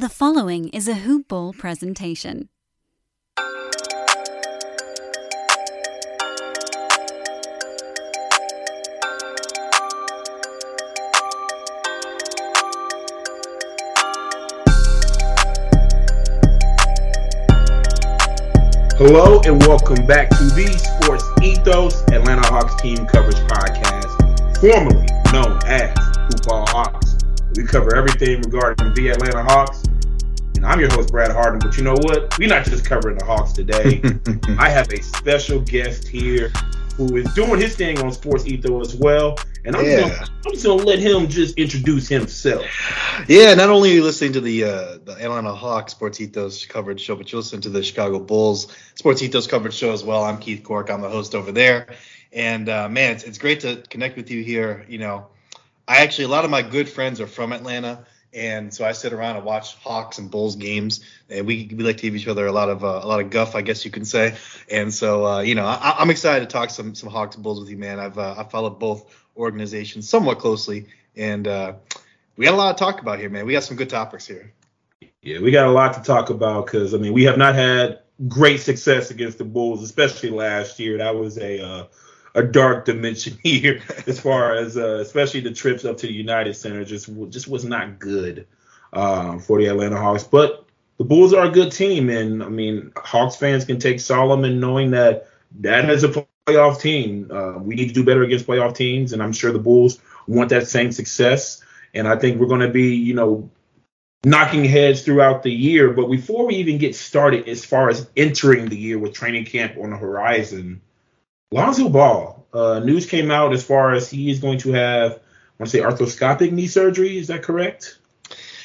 The following is a Hoop Ball presentation. Hello and welcome back to the Sports Ethos Atlanta Hawks Team Coverage Podcast, formerly known as Hoop Ball Hawks. We cover everything regarding the Atlanta Hawks. I'm your host, Brad Harden. But you know what? We're not just covering the Hawks today. I have a special guest here who is doing his thing on Sports Ethos as well. And I'm, Yeah. gonna, I'm just gonna let him just introduce himself. Yeah, not only are you listening to the uh, the Atlanta Hawks Sports Ethos coverage show, but you listen to the Chicago Bulls Sports Ethos coverage show as well. I'm Keith Cork. I'm the host over there. And uh, man, it's, it's great to connect with you here. You know, I actually a lot of my good friends are from Atlanta, and so I sit around and watch Hawks and Bulls games, and we, we like to give each other a lot of uh, a lot of guff, I guess you can say. And so uh, you know, I, I'm excited to talk some some Hawks and Bulls with you, man. I've uh, I followed both organizations somewhat closely, and uh, we got a lot to talk about here, man. We got some good topics here. Yeah, we got a lot to talk about because I mean we have not had great success against the Bulls, especially last year. That was a uh, a dark dimension here as far as uh, especially the trips up to the United Center just just was not good um, for the Atlanta Hawks. But the Bulls are a good team, and I mean Hawks fans can take solemn in knowing that that is a playoff team. Uh, we need to do better against playoff teams, and I'm sure the Bulls want that same success. And I think we're going to be, you know, knocking heads throughout the year. But before we even get started, as far as entering the year with training camp on the horizon, Lonzo Ball, uh, news came out as far as he is going to have, I want to say arthroscopic knee surgery. Is that correct?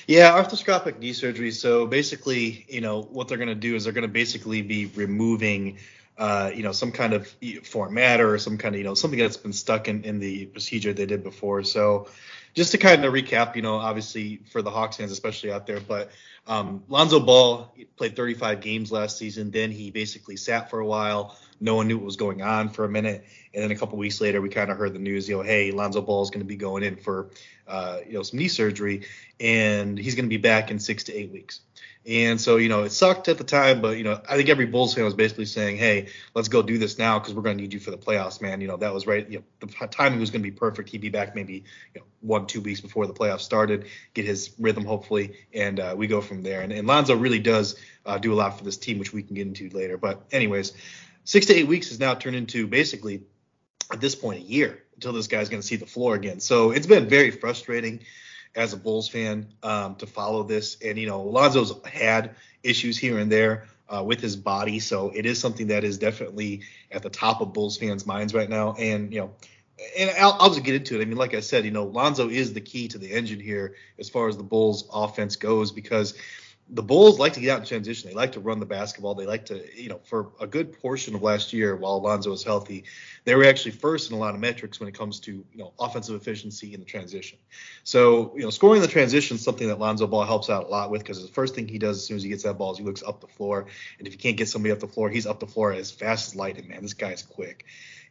Yeah, arthroscopic knee surgery. So basically, you know, what they're going to do is they're going to basically be removing, uh, you know, some kind of foreign matter or some kind of, you know, something that's been stuck in, in the procedure they did before. So just to kind of recap, you know, obviously for the Hawks fans, especially out there, but um, Lonzo Ball played 35 games last season. Then he basically sat for a while. No one knew what was going on for a minute. And then a couple weeks later, we kind of heard the news, you know, hey, Lonzo Ball is going to be going in for, uh, you know, some knee surgery, and he's going to be back in six to eight weeks. And so, you know, it sucked at the time, but you know, I think every Bulls fan was basically saying, "Hey, let's go do this now because we're going to need you for the playoffs, man." You know, that was right. You know, the timing was going to be perfect. He'd be back maybe you know, one, two weeks before the playoffs started, get his rhythm hopefully, and uh, we go from there. And, and Lonzo really does uh, do a lot for this team, which we can get into later. But anyways, six to eight weeks has now turned into basically at this point a year until this guy's going to see the floor again. So it's been very frustrating as a Bulls fan um, to follow this. And you know, Lonzo's had issues here and there uh, with his body, so it is something that is definitely at the top of Bulls fans' minds right now. And you know. And I'll, I'll just get into it. I mean, like I said, you know, Lonzo is the key to the engine here as far as the Bulls' offense goes because the Bulls like to get out in transition. They like to run the basketball. They like to, you know, for a good portion of last year while Alonzo was healthy, they were actually first in a lot of metrics when it comes to, you know, offensive efficiency in the transition. So, you know, scoring the transition is something that Lonzo Ball helps out a lot with because the first thing he does as soon as he gets that ball is he looks up the floor. And if he can't get somebody up the floor, he's up the floor as fast as lightning, man. This guy's quick.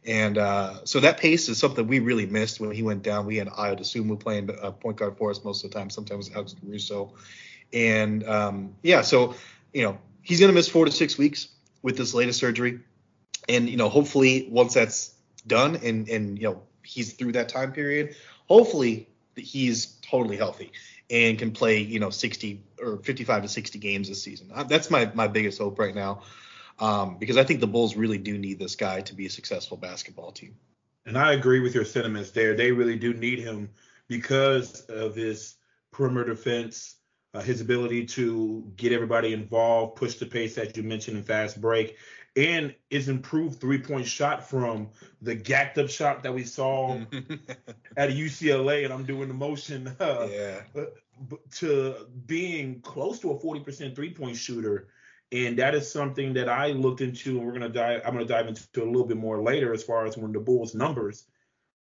And uh, so that pace is something we really missed when he went down. We had Ayo Dosunmu playing uh, point guard for us most of the time, sometimes Alex Caruso. And um, yeah, so you know he's going to miss four to six weeks with this latest surgery, and you know hopefully once that's done and and you know he's through that time period, hopefully he's totally healthy and can play you know 60 or 55 to 60 games this season. Uh, That's my my biggest hope right now. Um, because I think the Bulls really do need this guy to be a successful basketball team. And I agree with your sentiments there. They really do need him because of his perimeter defense, uh, his ability to get everybody involved, push the pace that you mentioned in fast break, and his improved three point shot from the gacked up shot that we saw at UCLA. And I'm doing the motion uh, yeah. to being close to a 40% three point shooter. And that is something that I looked into, and we're gonna dive. I'm gonna dive into a little bit more later, as far as when the Bulls' numbers.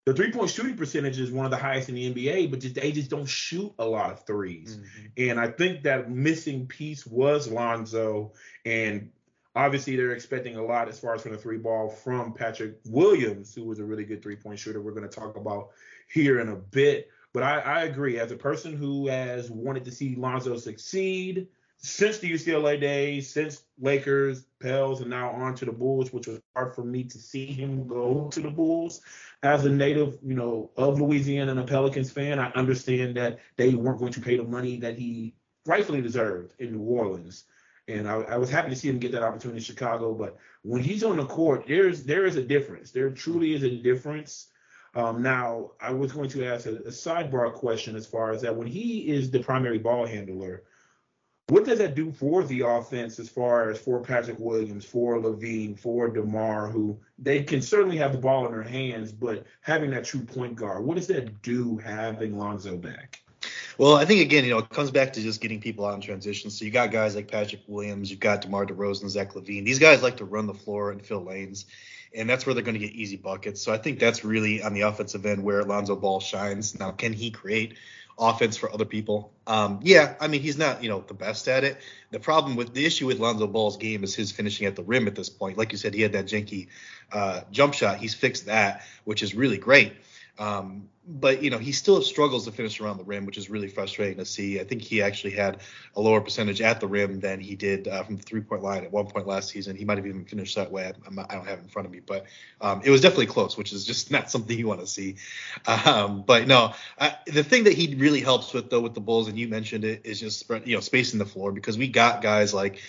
The three point shooting percentage is one of the highest in the NBA, but just, they just don't shoot a lot of 3s mm-hmm. And I think that missing piece was Lonzo, and obviously they're expecting a lot as far as from the three ball from Patrick Williams, who was a really good three point shooter. We're gonna talk about here in a bit. But I, I agree. As a person who has wanted to see Lonzo succeed since the UCLA days, since Lakers, Pels, and now on to the Bulls, which was hard for me to see him go to the Bulls. As a native, you know, of Louisiana and a Pelicans fan, I understand that they weren't going to pay the money that he rightfully deserved in New Orleans. And I, I was happy to see him get that opportunity in Chicago. But when he's on the court, there's there is a difference. There truly is a difference. Um, now, I was going to ask a, a sidebar question as far as that when he is the primary ball handler, what does that do for the offense as far as for Patrick Williams, for LaVine, for DeMar, who they can certainly have the ball in their hands, but having that true point guard, what does that do having Lonzo back? Well, I think again, you know, it comes back to just getting people out in transition. So you got guys like Patrick Williams, you've got DeMar DeRozan, Zach LaVine. These guys like to run the floor and fill lanes, and that's where they're going to get easy buckets. So I think that's really on the offensive end where Lonzo Ball shines. Now, can he create offense for other people. Um, yeah, I mean he's not you know the best at it. The problem with the issue with Lonzo Ball's game is his finishing at the rim at this point. Like you said, he had that janky uh, jump shot. He's fixed that, which is really great. Um, but you know he still struggles to finish around the rim, which is really frustrating to see. I think he actually had a lower percentage at the rim than he did uh, from the three-point line at one point last season. He might have even finished that way. Not, i don't have it in front of me, but um, it was definitely close, which is just not something you want to see. Um, but no, I, the thing that he really helps with though with the Bulls, and you mentioned it, is just you know spacing the floor because we got guys like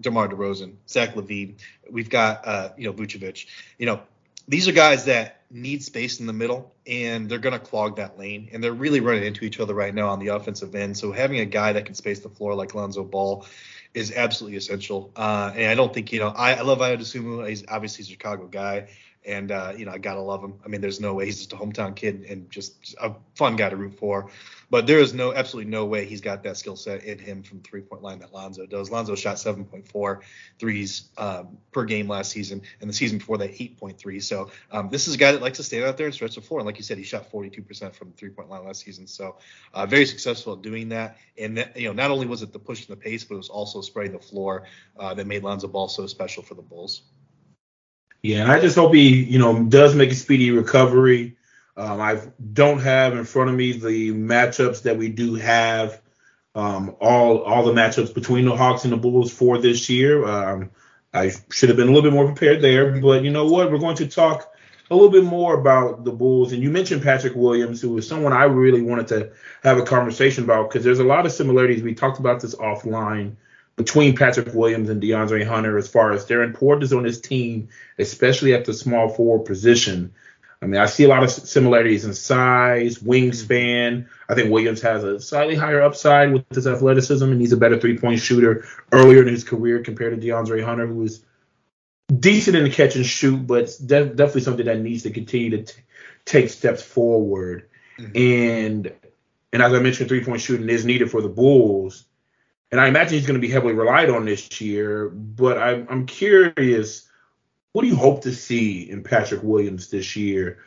DeMar DeRozan, Zach LaVine, we've got uh, you know Vucevic, you know these are guys that need space in the middle and they're going to clog that lane and they're really running into each other right now on the offensive end. So having a guy that can space the floor like lonzo ball is absolutely essential. Uh, and i don't think you know i, I love Ayo Dosunmu. he's obviously a chicago guy and uh, you know I gotta love him. I mean, there's no way he's just a hometown kid and just a fun guy to root for. But there is no absolutely no way he's got that skill set in him from three point line that Lonzo does. Lonzo shot 7.4 threes um, per game last season, and the season before that 8.3. So um, this is a guy that likes to stand out there and stretch the floor. And like you said, he shot 42% from the three point line last season. So uh, very successful at doing that. And that, you know, not only was it the push and the pace, but it was also spreading the floor uh, that made Lonzo Ball so special for the Bulls. Yeah, and I just hope he, you know, does make a speedy recovery. Um, I don't have in front of me the matchups that we do have, um, all all the matchups between the Hawks and the Bulls for this year. Um, I should have been a little bit more prepared there, but you know what? We're going to talk a little bit more about the Bulls. And you mentioned Patrick Williams, who is someone I really wanted to have a conversation about because there's a lot of similarities. We talked about this offline between Patrick Williams and DeAndre Hunter as far as their importance on this team, especially at the small forward position. I mean, I see a lot of similarities in size, wingspan. I think Williams has a slightly higher upside with his athleticism, and he's a better three point shooter earlier in his career compared to DeAndre Hunter, who is decent in the catch and shoot, but de- definitely something that needs to continue to t- take steps forward. Mm-hmm. And and as I mentioned, three point shooting is needed for the Bulls and I imagine he's going to be heavily relied on this year. But I'm, I'm curious, what do you hope to see in Patrick Williams this year?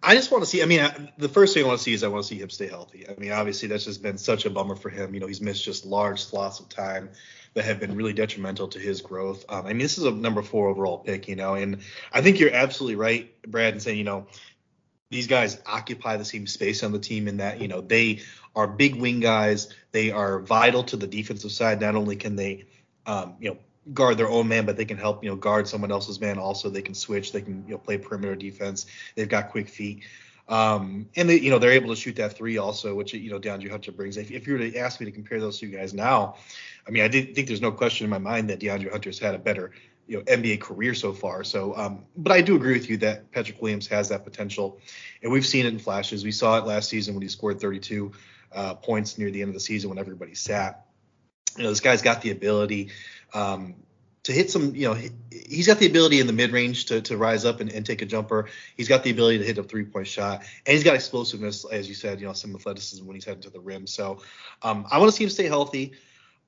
I just want to see. I mean, I, the first thing I want to see is I want to see him stay healthy. I mean, obviously that's just been such a bummer for him. You know, he's missed just large slots of time that have been really detrimental to his growth. Um, I mean, this is a number four overall pick, you know, and I think you're absolutely right, Brad, in saying, you know, these guys occupy the same space on the team in that you know they are big wing guys. They are vital to the defensive side. Not only can they, um, you know, guard their own man, but they can help you know guard someone else's man. Also, they can switch. They can you know play perimeter defense. They've got quick feet. Um, and they, you know, they're able to shoot that three also, which you know DeAndre Hunter brings. If, if you were to ask me to compare those two guys now, I mean, I did think there's no question in my mind that DeAndre Hunter's had a better you know NBA career so far. So, um, but I do agree with you that Patrick Williams has that potential, and we've seen it in flashes. We saw it last season when he scored 32 uh, points near the end of the season when everybody sat. You know, this guy's got the ability um, to hit some. You know, he, has got the ability in the mid range to, to rise up and, and, take a jumper. He's got the ability to hit a three point shot, and he's got explosiveness, as you said. You know, some athleticism when he's heading to the rim. So, um, I want to see him stay healthy.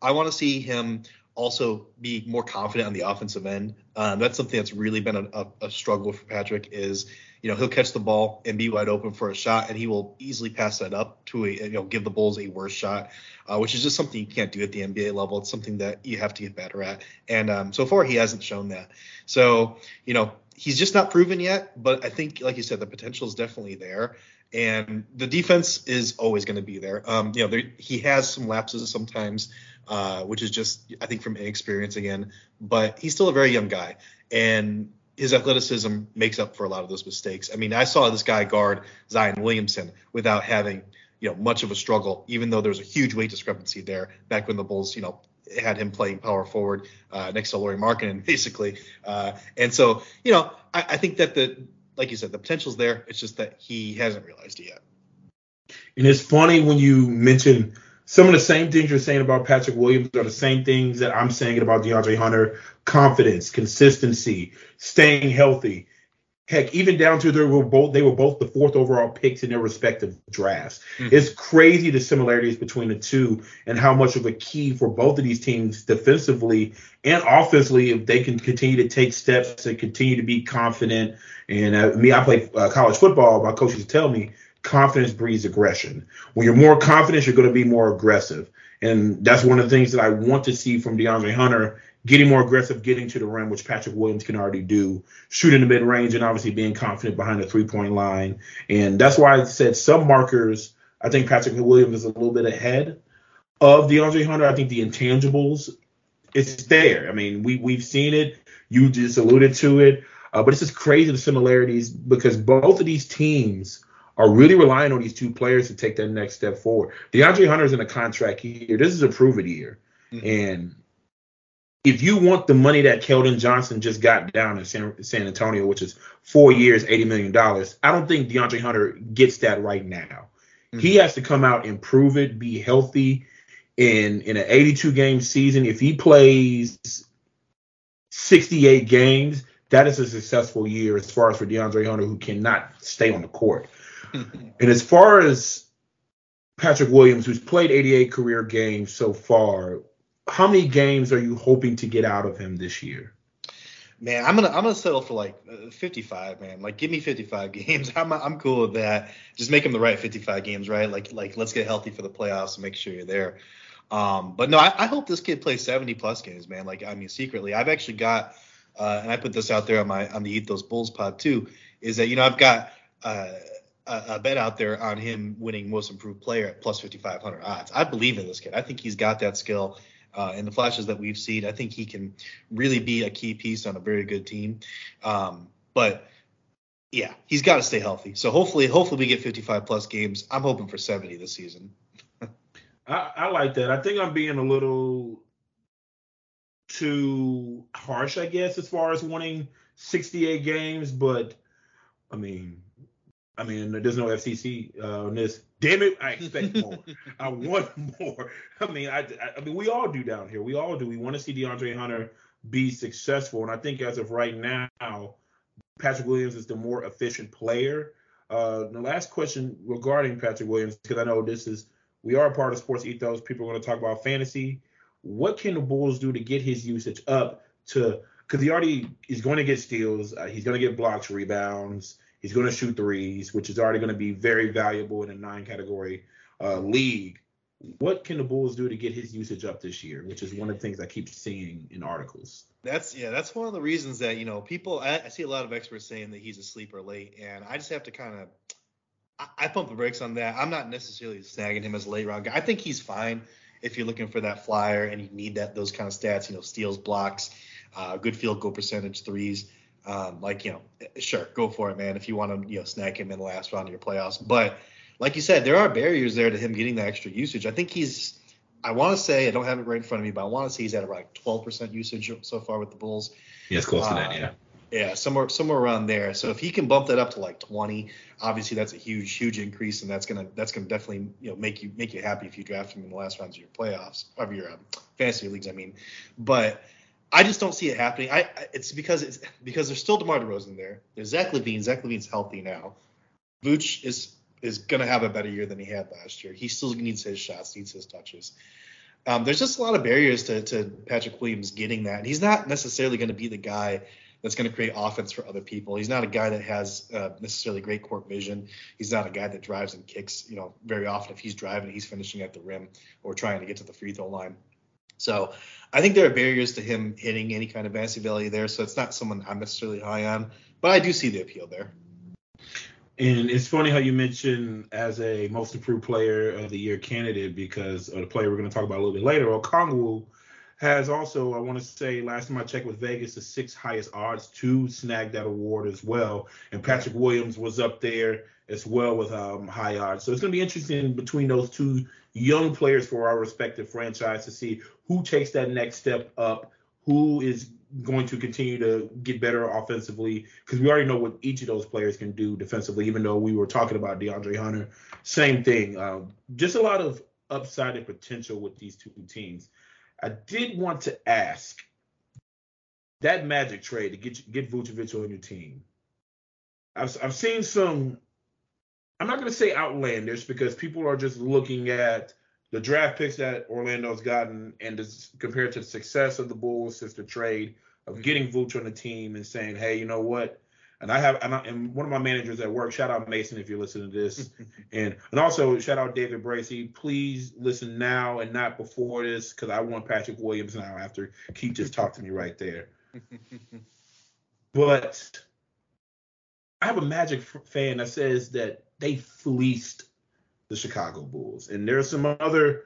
I want to see him also be more confident on the offensive end. Um, that's something that's really been a, a, a, struggle for Patrick. Is you know he'll catch the ball and be wide open for a shot, and he will easily pass that up to a you know give the Bulls a worse shot, uh, which is just something you can't do at the NBA level. It's something that you have to get better at, and um, so far he hasn't shown that. So you know he's just not proven yet, but I think like you said the potential is definitely there. and the defense is always going to be there. Um, you know, there, he has some lapses sometimes, uh, which is just I think from inexperience again, but he's still a very young guy, and his athleticism makes up for a lot of those mistakes. I mean, I saw this guy guard Zion Williamson without having you know much of a struggle, even though there's a huge weight discrepancy there back when the Bulls you know had him playing power forward uh, next to Lauri Markkanen basically, uh, and so you know I, I think that the like you said the potential's there. It's just that he hasn't realized it yet. And it's funny when you mention some of the same things you're saying about Patrick Williams are the same things that I'm saying about DeAndre Hunter. Confidence, consistency, staying healthy. Heck, even down to they were both they were both the fourth overall picks in their respective drafts. Mm-hmm. It's crazy the similarities between the two and how much of a key for both of these teams defensively and offensively if they can continue to take steps and continue to be confident. And uh, me, I play uh, college football. My coaches tell me confidence breeds aggression. When you're more confident, you're going to be more aggressive. And that's one of the things that I want to see from DeAndre Hunter, getting more aggressive, getting to the rim, which Patrick Williams can already do, shooting the mid range, and obviously being confident behind the three point line. And that's why I said some markers, I think Patrick Williams is a little bit ahead of DeAndre Hunter. I think the intangibles, it's there. I mean, we, we've seen it. You just alluded to it. Uh, but it's just crazy the similarities because both of these teams are really relying on these two players to take that next step forward. DeAndre Hunter's in a contract year. This is a prove it year. Mm-hmm. And if you want the money that Keldon Johnson just got down in San, San Antonio, which is four years, $80 million, I don't think DeAndre Hunter gets that right now. Mm-hmm. He has to come out and prove it, be healthy in in an 82 game season. If he plays 68 games, that is a successful year as far as for DeAndre Hunter, who cannot stay on the court and as far as Patrick Williams, who's played 88 career games so far, how many games are you hoping to get out of him this year? Man, I'm gonna I'm gonna settle for like uh, 55, man. Like, give me 55 games. I'm I'm cool with that. Just make him the right 55 games, right? Like like let's get healthy for the playoffs and make sure you're there. Um, but no, I, I hope this kid plays 70 plus games, man. Like I mean, secretly, I've actually got, uh, and I put this out there on my on the Ethos Bulls pod too, is that you know I've got uh, a, bet out there on him winning most improved player at plus 5500 odds. I believe in this kid. I think he's got that skill. Uh, in the flashes that we've seen, I think he can really be a key piece on a very good team. Um, but yeah, he's got to stay healthy. So hopefully, hopefully we get 55 plus games. I'm hoping for 70 this season. I, I like that. I think I'm being a little too harsh, I guess, as far as wanting 68 games. But I mean, I mean, there's no FCC uh, on this. Damn it, I expect more. I want more. I mean, I, I mean, we all do down here. We all do. We want to see DeAndre Hunter be successful, and I think as of right now, Patrick Williams is the more efficient player. Uh, the last question regarding Patrick Williams, because I know this is we are a part of sports ethos. People are going to talk about fantasy. What can the Bulls do to get his usage up to? Because he already is going to get steals. Uh, he's going to get blocks, rebounds. He's going to shoot threes, which is already going to be very valuable in a nine category uh, league. What can the Bulls do to get his usage up this year? Which is one of the things I keep seeing in articles. That's yeah, that's one of the reasons that you know people. I, I see a lot of experts saying that he's a sleeper late, and I just have to kind of. I, I pump the brakes on that. I'm not necessarily snagging him as a late round guy. I think he's fine if you're looking for that flyer and you need that those kind of stats. You know, steals, blocks, uh, good field goal percentage, threes. Um, like you know, sure, go for it, man. If you want to, you know, snag him in the last round of your playoffs, but like you said, there are barriers there to him getting the extra usage. I think he's, I want to say, I don't have it right in front of me, but I want to say he's at around 12% usage so far with the Bulls. Yeah, it's close uh, to that, yeah. Yeah, somewhere somewhere around there. So if he can bump that up to like 20, obviously that's a huge huge increase, and that's gonna that's gonna definitely you know make you make you happy if you draft him in the last rounds of your playoffs of your um, fantasy leagues. I mean, but I just don't see it happening. I, it's because it's because there's still DeMar DeRozan there. There's Zach LaVine. Zach LaVine's healthy now. Vooch is is gonna have a better year than he had last year. He still needs his shots, needs his touches. Um, there's just a lot of barriers to, to Patrick Williams getting that. he's not necessarily going to be the guy that's going to create offense for other people. He's not a guy that has uh, necessarily great court vision. He's not a guy that drives and kicks. You know, very often if he's driving, he's finishing at the rim or trying to get to the free throw line. So I think there are barriers to him hitting any kind of fantasy value there. So it's not someone I'm necessarily high on, but I do see the appeal there. And it's funny how you mentioned as a most improved player of the year candidate because of the player we're going to talk about a little bit later, Okongwu has also, I want to say, last time I checked with Vegas, the sixth highest odds to snag that award as well. And Patrick Williams was up there as well with um, high odds. So it's going to be interesting between those two young players for our respective franchise to see who takes that next step up, who is going to continue to get better offensively because we already know what each of those players can do defensively. Even though we were talking about DeAndre Hunter, same thing. Um, just a lot of upside and potential with these two teams. I did want to ask that Magic trade to get get Vucevic on your team. I've I've seen some. I'm not going to say outlandish because people are just looking at the draft picks that Orlando's gotten and compared to the success of the Bulls since the trade of getting Vooch on the team and saying, hey, you know what? And I have, and, I, and, one of my managers at work, shout out Mason if you're listening to this, and and also shout out David Bracy. Please listen now and not before this, because I want Patrick Williams now after Keith just talked to me right there. but I have a Magic fan that says that they fleeced the Chicago Bulls, and there are some other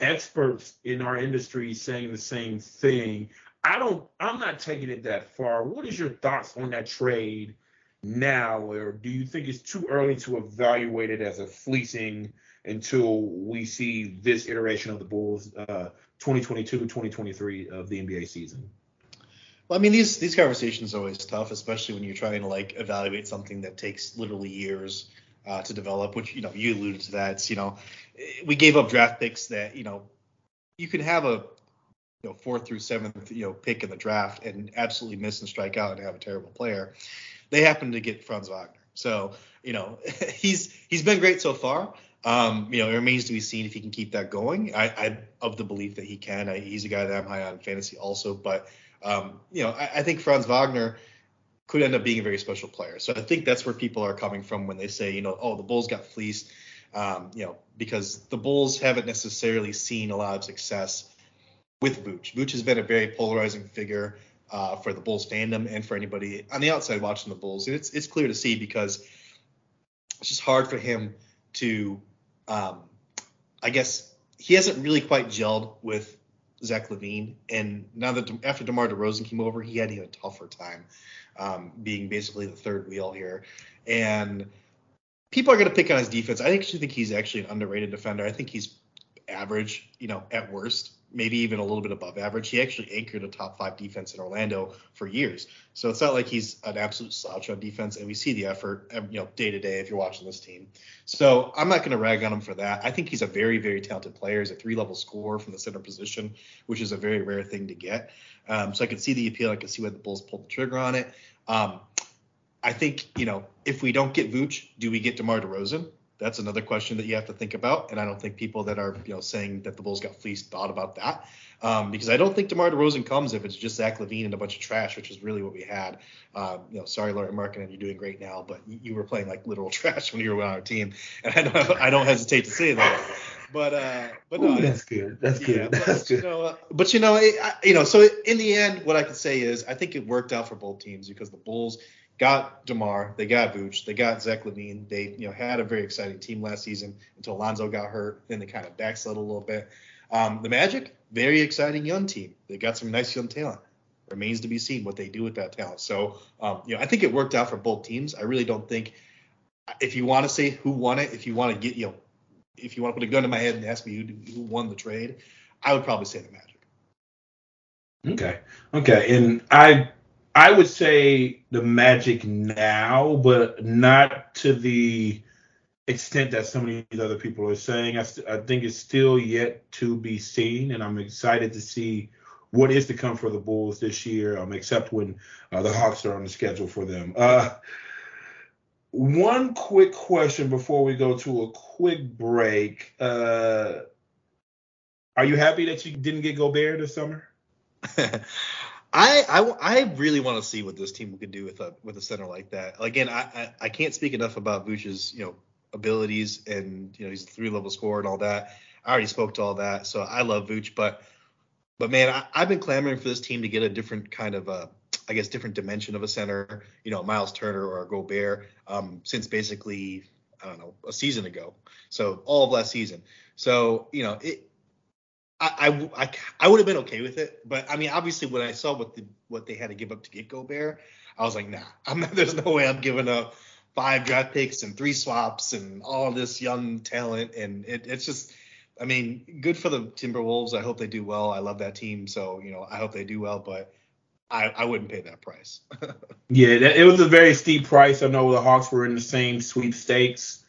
experts in our industry saying the same thing. I don't. I'm not taking it that far. What is your thoughts on that trade now, or do you think it's too early to evaluate it as a fleecing until we see this iteration of the Bulls, uh, 2022-2023 of the NBA season? Well, I mean, these these conversations are always tough, especially when you're trying to like evaluate something that takes literally years uh, to develop. Which you know, you alluded to that. It's, you know, we gave up draft picks that you know you can have a you know fourth through seventh you know pick in the draft and absolutely miss and strike out and have a terrible player. They happen to get Franz Wagner, so you know he's he's been great so far. Um, you know, it remains to be seen if he can keep that going. I, I of the belief that he can. I, he's a guy that I'm high on fantasy also, but um, you know, I, I think Franz Wagner could end up being a very special player. So I think that's where people are coming from when they say, you know, oh, the Bulls got fleeced, um, you know, because the Bulls haven't necessarily seen a lot of success with Vooch. Vooch has been a very polarizing figure uh, for the Bulls fandom and for anybody on the outside watching the Bulls. And it's it's clear to see because it's just hard for him to, um, I guess he hasn't really quite gelled with Zach LaVine. And now that after DeMar DeRozan came over, he had even a tougher time um, being basically the third wheel here. And people are going to pick on his defense. I actually think he's actually an underrated defender. I think he's average, you know, at worst maybe even a little bit above average. He actually anchored a top five defense in Orlando for years. So it's not like he's an absolute slouch on defense, and we see the effort, um, you know, day to day if you're watching this team. So I'm not going to rag on him for that. I think he's a very, very talented player. He's a three-level scorer from the center position, which is a very rare thing to get. Um, so I can see the appeal. I can see why the Bulls pulled the trigger on it. Um, I think, you know, if we don't get Vooch, do we get DeMar DeRozan? That's another question that you have to think about. And I don't think people that are, you know, saying that the Bulls got fleeced thought about that. Um, because I don't think DeMar DeRozan comes if it's just Zach LaVine and a bunch of trash, which is really what we had. Um, you know, sorry, Lauri Markkanen, you're doing great now, but you were playing like literal trash when you were on our team, and I don't, I don't hesitate to say that. But uh, but no, Ooh, that's good. That's good. That's but, good. You know, uh, but you know, it, I, you know, so in the end, what I can say is I think it worked out for both teams because the Bulls got Demar, they got Vooch, they got Zach LaVine. They you know had a very exciting team last season until Alonzo got hurt. Then they kind of backslid a little bit. Um, the Magic, very exciting young team. They got some nice young talent. Remains to be seen what they do with that talent. So um, you know I think it worked out for both teams. I really don't think if you want to say who won it, if you want to get you know if you want to put a gun to my head and ask me who, who won the trade, I would probably say the Magic. Okay. Okay. And I I would say the Magic now, but not to the extent that some of these other people are saying. I, st- I think it's still yet to be seen, and I'm excited to see what is to come for the Bulls this year, um, except when uh, the Hawks are on the schedule for them. Uh, one quick question before we go to a quick break. Uh, are you happy that you didn't get Gobert this summer? I, I, I really want to see what this team could do with a with a center like that. Again, I, I, I can't speak enough about Vooch's you know abilities and you know he's a three level scorer and all that. I already spoke to all that, so I love Vooch, but but man, I, have been clamoring for this team to get a different kind of a I guess, different dimension of a center, you know, Miles Turner or Gobert, um, since basically, I don't know, a season ago. So all of last season. So, you know, it, I, I, I, I would have been okay with it, but I mean, obviously, when I saw what the what they had to give up to get Gobert, I was like, nah, I'm not, there's no way I'm giving up five draft picks and three swaps and all this young talent, and it, it's just, I mean, good for the Timberwolves. I hope they do well. I love that team, so you know, I hope they do well, but I, I wouldn't pay that price. yeah, that, it was a very steep price. I know the Hawks were in the same sweepstakes.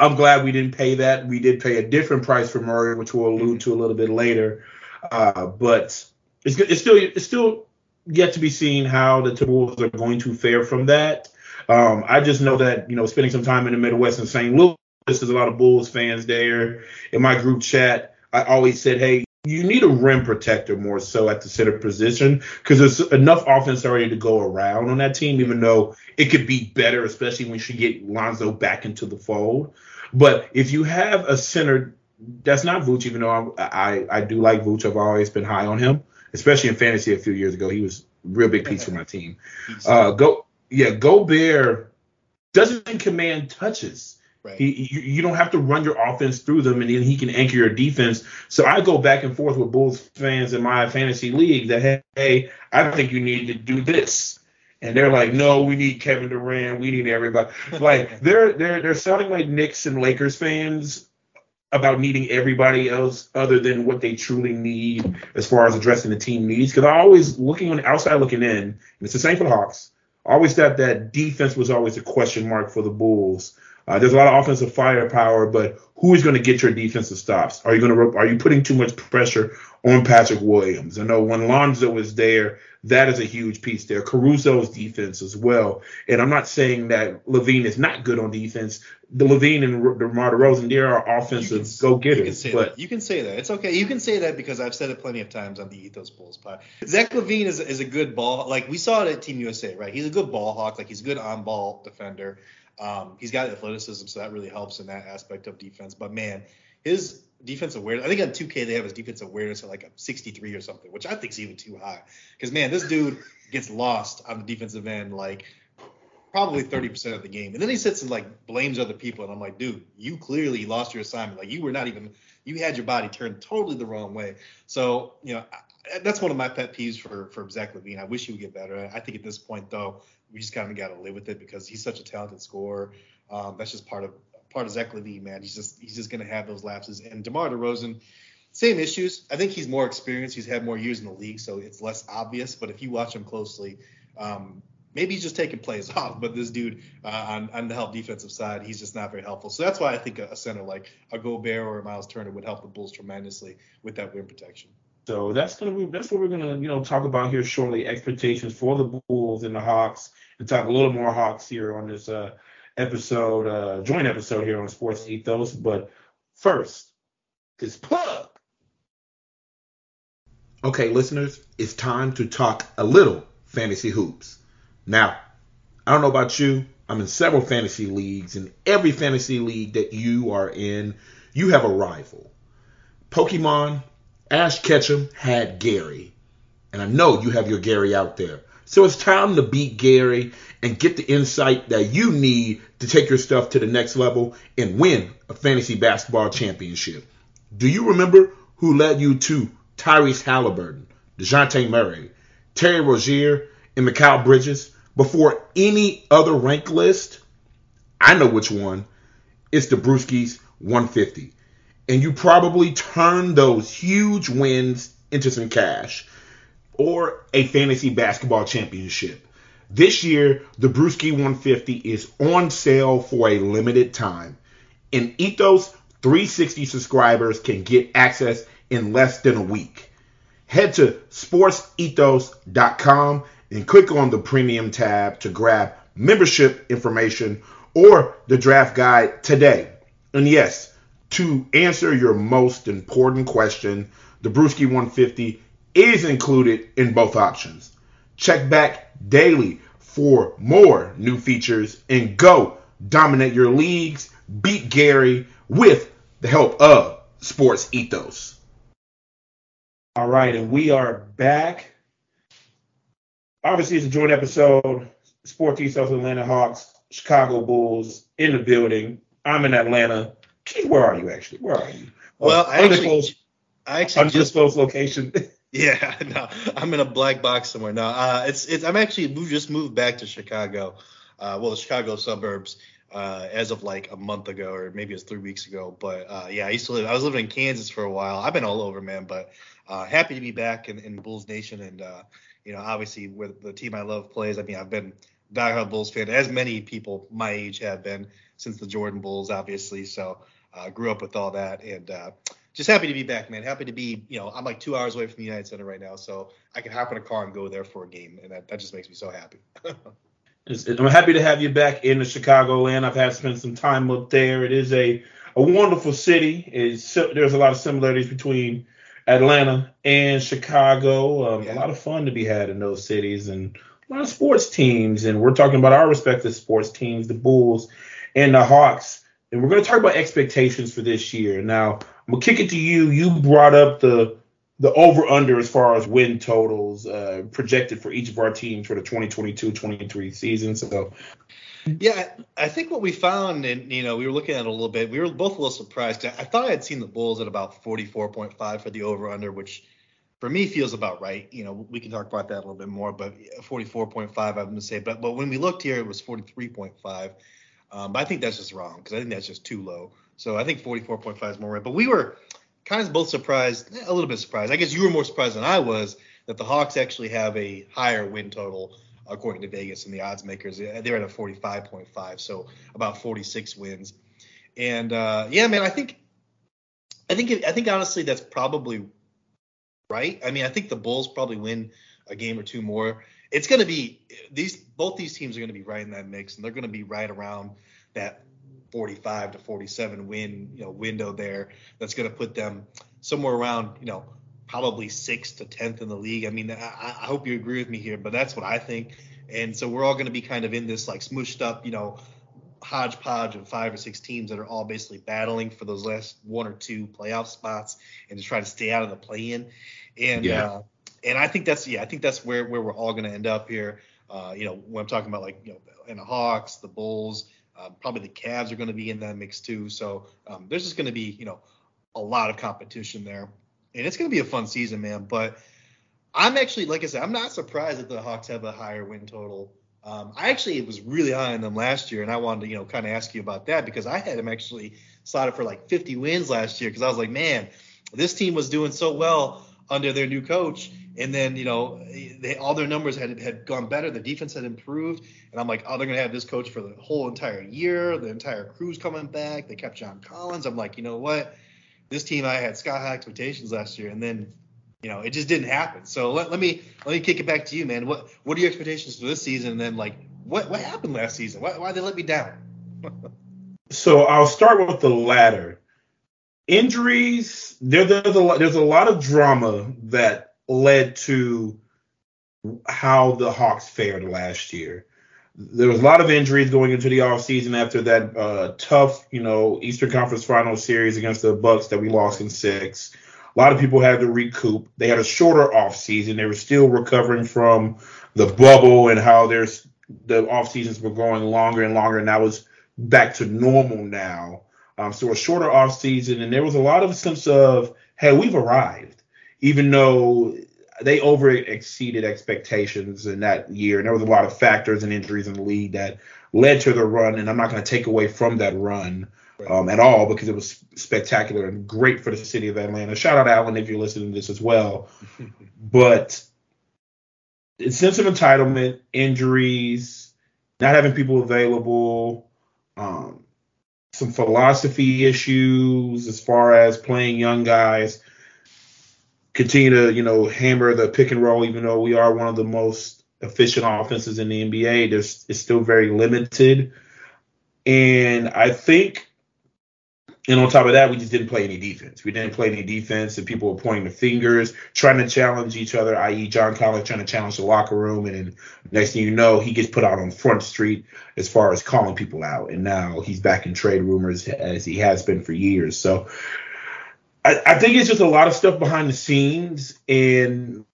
I'm glad we didn't pay that. We did pay a different price for Murray, which we'll allude to a little bit later. Uh, but it's, it's still it's still yet to be seen how the Timberwolves are going to fare from that. Um, I just know that you know spending some time in the Midwest and St. Louis, there's a lot of Bulls fans there. In my group chat, I always said, hey, you need a rim protector more so at the center position because there's enough offense already to go around on that team, even though it could be better, especially when you get Lonzo back into the fold. But if you have a center that's not Vooch, even though I, I, I do like Vooch, I've always been high on him, especially in fantasy a few years ago. He was real big piece for my team. Uh, go yeah, Gobert doesn't command touches. Right. He, you, you, don't have to run your offense through them, and then he can anchor your defense. So I go back and forth with Bulls fans in my fantasy league that hey, I think you need to do this, and they're like, no, we need Kevin Durant, we need everybody. like they're they're they're sounding like Knicks and Lakers fans about needing everybody else other than what they truly need as far as addressing the team needs. Because I always looking on the outside looking in, and it's the same for the Hawks. always thought that defense was always a question mark for the Bulls. Uh, there's a lot of offensive firepower, but who is going to get your defensive stops? Are you going to are you putting too much pressure on Patrick Williams? I know when Lonzo is there, that is a huge piece there. Caruso's defense as well, and I'm not saying that LaVine is not good on defense. The LaVine and DeMar DeRozan, they are offensive go getters. But that. you can say that. It's okay. You can say that because I've said it plenty of times on the Ethos Bulls pod. Zach LaVine is, is a good ball. Like we saw it at Team USA, right? He's a good ball hawk. Like he's a good on ball defender. Um, he's got athleticism, so that really helps in that aspect of defense. But man, his defensive awareness, I think on 2K they have his defensive awareness at like a 63 or something, which I think is even too high. Because man, this dude gets lost on the defensive end like probably 30% of the game. And then he sits and like blames other people. And I'm like, dude, you clearly lost your assignment. Like you were not even, you had your body turned totally the wrong way. So, you know, I, that's one of my pet peeves for, for Zach LaVine. I wish he would get better. I think at this point, though, we just kind of got to live with it because he's such a talented scorer. Um, that's just part of part of Zach LaVine, man. He's just he's just gonna have those lapses. And DeMar DeRozan, same issues. I think he's more experienced. He's had more years in the league, so it's less obvious. But if you watch him closely, um, maybe he's just taking plays off. But this dude uh, on on the help defensive side, he's just not very helpful. So that's why I think a, a center like a Gobert or a Miles Turner would help the Bulls tremendously with that rim protection. So that's gonna be that's what we're gonna you know talk about here shortly. Expectations for the Bulls and the Hawks, and talk a little more Hawks here on this uh, episode, uh, joint episode here on Sports Ethos. But first, this plug. Okay, listeners, it's time to talk a little fantasy hoops. Now, I don't know about you. I'm in several fantasy leagues. and every fantasy league that you are in, you have a rival. Pokemon Ash Ketchum had Gary. And I know you have your Gary out there. So it's time to beat Gary and get the insight that you need to take your stuff to the next level and win a fantasy basketball championship. Do you remember who led you to Tyrese Halliburton, DeJounte Murray, Terry Rozier, and Mikal Bridges before any other rank list? I know which one. It's the Brewskis 150 and you probably turn those huge wins into some cash or a fantasy basketball championship. This year, the Brewski 150 is on sale for a limited time, and Ethos 360 subscribers can get access in less than a week. Head to sportsethos.com and click on the premium tab to grab membership information or the draft guide today. And yes, to answer your most important question, the Brewski 150 is included in both options. Check back daily for more new features and go dominate your leagues, beat Gary with the help of Sports Ethos. All right, and we are back. obviously it's a joint episode. Sports Ethos Atlanta Hawks, Chicago Bulls in the building. I'm in Atlanta. Where are you actually? Where are you? Well, uh, I actually, I actually undisclosed just, location. yeah, no, I'm in a black box somewhere. No, uh, it's it's I'm actually moved, just moved back to Chicago. Uh, well, the Chicago suburbs uh, as of like a month ago or maybe it's three weeks ago. But uh, yeah, I used to live. I was living in Kansas for a while. I've been all over, man. But uh, happy to be back in, in Bulls Nation and uh, you know obviously where the team I love plays. I mean I've been diehard Bulls fan as many people my age have been since the Jordan Bulls, obviously. So uh, grew up with all that and. Uh, just happy to be back, man. Happy to be, you know, I'm like two hours away from the United Center right now, so I can hop in a car and go there for a game, and that, that just makes me so happy. I'm happy to have you back in the Chicago land. I've had spent some time up there. It is a, a wonderful city. It's, there's a lot of similarities between Atlanta and Chicago. Um, yeah. A lot of fun to be had in those cities and a lot of sports teams. And we're talking about our respective sports teams, the Bulls and the Hawks. And we're going to talk about expectations for this year. Now, I'm going to kick it to you. You brought up the the over under as far as win totals uh, projected for each of our teams for the 2022-23 season. So yeah, I think what we found, and you know, we were looking at it a little bit. We were both a little surprised. I thought I had seen the Bulls at about 44.5 for the over under, which for me feels about right. You know, we can talk about that a little bit more, but 44.5, I'm to say. But but when we looked here, it was 43.5. Um, but I think that's just wrong because I think that's just too low. So I think 44.5 is more right. But we were kind of both surprised, a little bit surprised. I guess you were more surprised than I was that the Hawks actually have a higher win total according to Vegas and the odds makers. They're at a 45.5, so about 46 wins. And uh, yeah, man, I think, I think, I think honestly that's probably right. I mean, I think the Bulls probably win a game or two more. It's going to be these both these teams are going to be right in that mix, and they're going to be right around that 45 to 47 win you know window there that's going to put them somewhere around you know probably sixth to tenth in the league. I mean, I, I, hope you agree with me here, but that's what I think. And so we're all going to be kind of in this like smooshed up, you know, hodgepodge of five or six teams that are all basically battling for those last one or two playoff spots and to try to stay out of the play-in. And yeah. uh, and I think that's yeah, I think that's where where we're all going to end up here. Uh, you know, when I'm talking about like you know, and the Hawks, the Bulls, um, probably the Cavs are going to be in that mix too. So um, there's just going to be, you know, a lot of competition there, and it's going to be a fun season, man. But I'm actually, like I said, I'm not surprised that the Hawks have a higher win total. Um, I actually was really high on them last year, and I wanted to, you know, kind of ask you about that because I had them actually slotted for like 50 wins last year because I was like, man, this team was doing so well under their new coach, and then, you know, they, all their numbers had had gone better. The defense had improved. And I'm like, oh, they're going to have this coach for the whole entire year. The entire crew's coming back. They kept John Collins. I'm like, you know what? This team, I had sky high expectations last year. And then, you know, it just didn't happen. So let, let me let me kick it back to you, man. What what are your expectations for this season? And then, like, what what happened last season? Why, why did they let me down? so I'll start with the latter. Injuries, there, there's a there's a lot of drama that led to how the Hawks fared last year. There was a lot of injuries going into the offseason after that uh, tough, you know, Eastern Conference Final series against the Bucks that we lost in six. A lot of people had to recoup. They had a shorter offseason. They were still recovering from the bubble and how there's the off seasons were going longer and longer, and that was back to normal now. Um, so a shorter off season, and there was a lot of sense of, hey, we've arrived even though they over exceeded expectations in that year. And there was a lot of factors and injuries in the league that led to the run. And I'm not going to take away from that run um, at all because it was spectacular and great for the city of Atlanta. Shout out Allen if you're listening to this as well. but sense of entitlement, injuries, not having people available, um, some philosophy issues as far as playing young guys continue to, you know, hammer the pick and roll, even though we are one of the most efficient offenses in the NBA, there's it's still very limited. And I think, and on top of that, we just didn't play any defense. We didn't play any defense, and people were pointing the fingers, trying to challenge each other, i.e., John Collins trying to challenge the locker room. And then next thing you know, he gets put out on Front Street as far as calling people out. And now he's back in trade rumors as he has been for years. So I, I think it's just a lot of stuff behind the scenes, and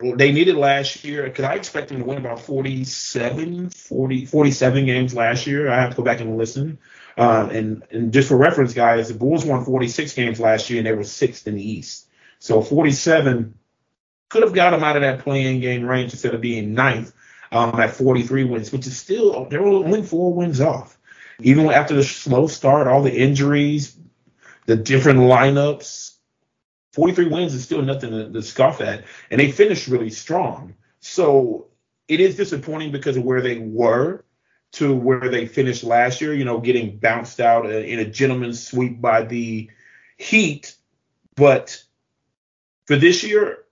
they needed last year because I expect them to win about 47, 40, 47 games last year. I have to go back and listen. Um, and, and just for reference, guys, the Bulls won 46 games last year and they were sixth in the East. So 47 could have got them out of that play-in game range instead of being ninth um, at 43 wins, which is still, they're only four wins off. Even after the slow start, all the injuries, the different lineups, 43 wins is still nothing to, to scoff at. And they finished really strong. So it is disappointing because of where they were to where they finished last year, you know, getting bounced out in a gentleman's sweep by the Heat. But for this year,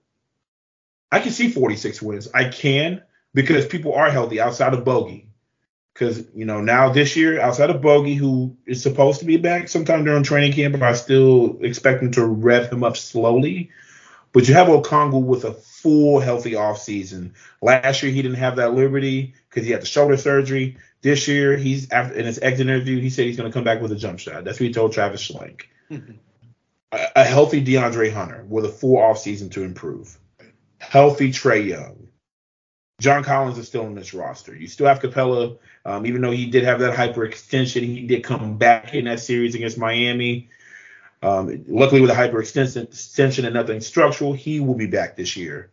I can see 46 wins. I can because people are healthy outside of Bogey. Because, you know, now this year, outside of Bogey, who is supposed to be back sometime during training camp, but I still expect him to rev him up slowly. But you have Okongwu with a full healthy offseason. Last year, he didn't have that liberty because he had the shoulder surgery. This year, he's after in his exit interview, he said he's going to come back with a jump shot. That's what he told Travis Schlenk. a, a, healthy DeAndre Hunter with a full offseason to improve. Healthy Trae Young. John Collins is still on this roster. You still have Capela, um, even though he did have that hyperextension, he did come back in that series against Miami. Um, luckily, with a hyperextension and nothing structural, he will be back this year.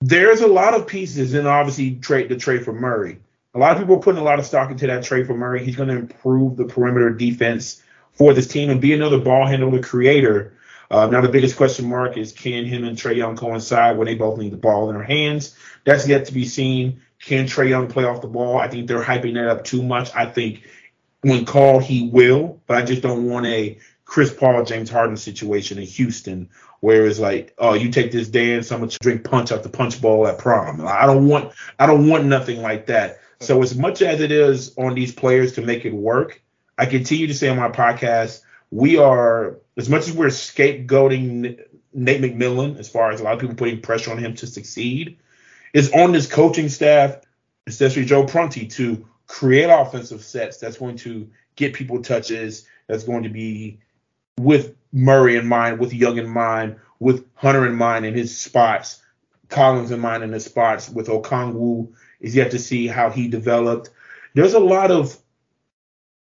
There's a lot of pieces, and obviously trade the trade for Murray. A lot of people are putting a lot of stock into that trade for Murray. He's going to improve the perimeter defense for this team and be another ball handler creator. Uh, now the biggest question mark is can him and Trae Young coincide when they both need the ball in their hands? That's yet to be seen. Can Trae Young play off the ball? I think they're hyping that up too much. I think when called, he will, but I just don't want a Chris Paul, James Harden situation in Houston where it's like, oh, you take this dance, I'm gonna drink punch out the punch bowl at prom. I don't want, I don't want nothing like that. So as much as it is on these players to make it work, I continue to say on my podcast, we are as much as we're scapegoating Nate McMillan, as far as a lot of people putting pressure on him to succeed is on this coaching staff, especially Joe Prunty, to create offensive sets that's going to get people touches, that's going to be with Murray in mind, with Young in mind, with Hunter in mind in his spots, Collins in mind in his spots, with Okongwu is yet to see how he developed. There's a lot of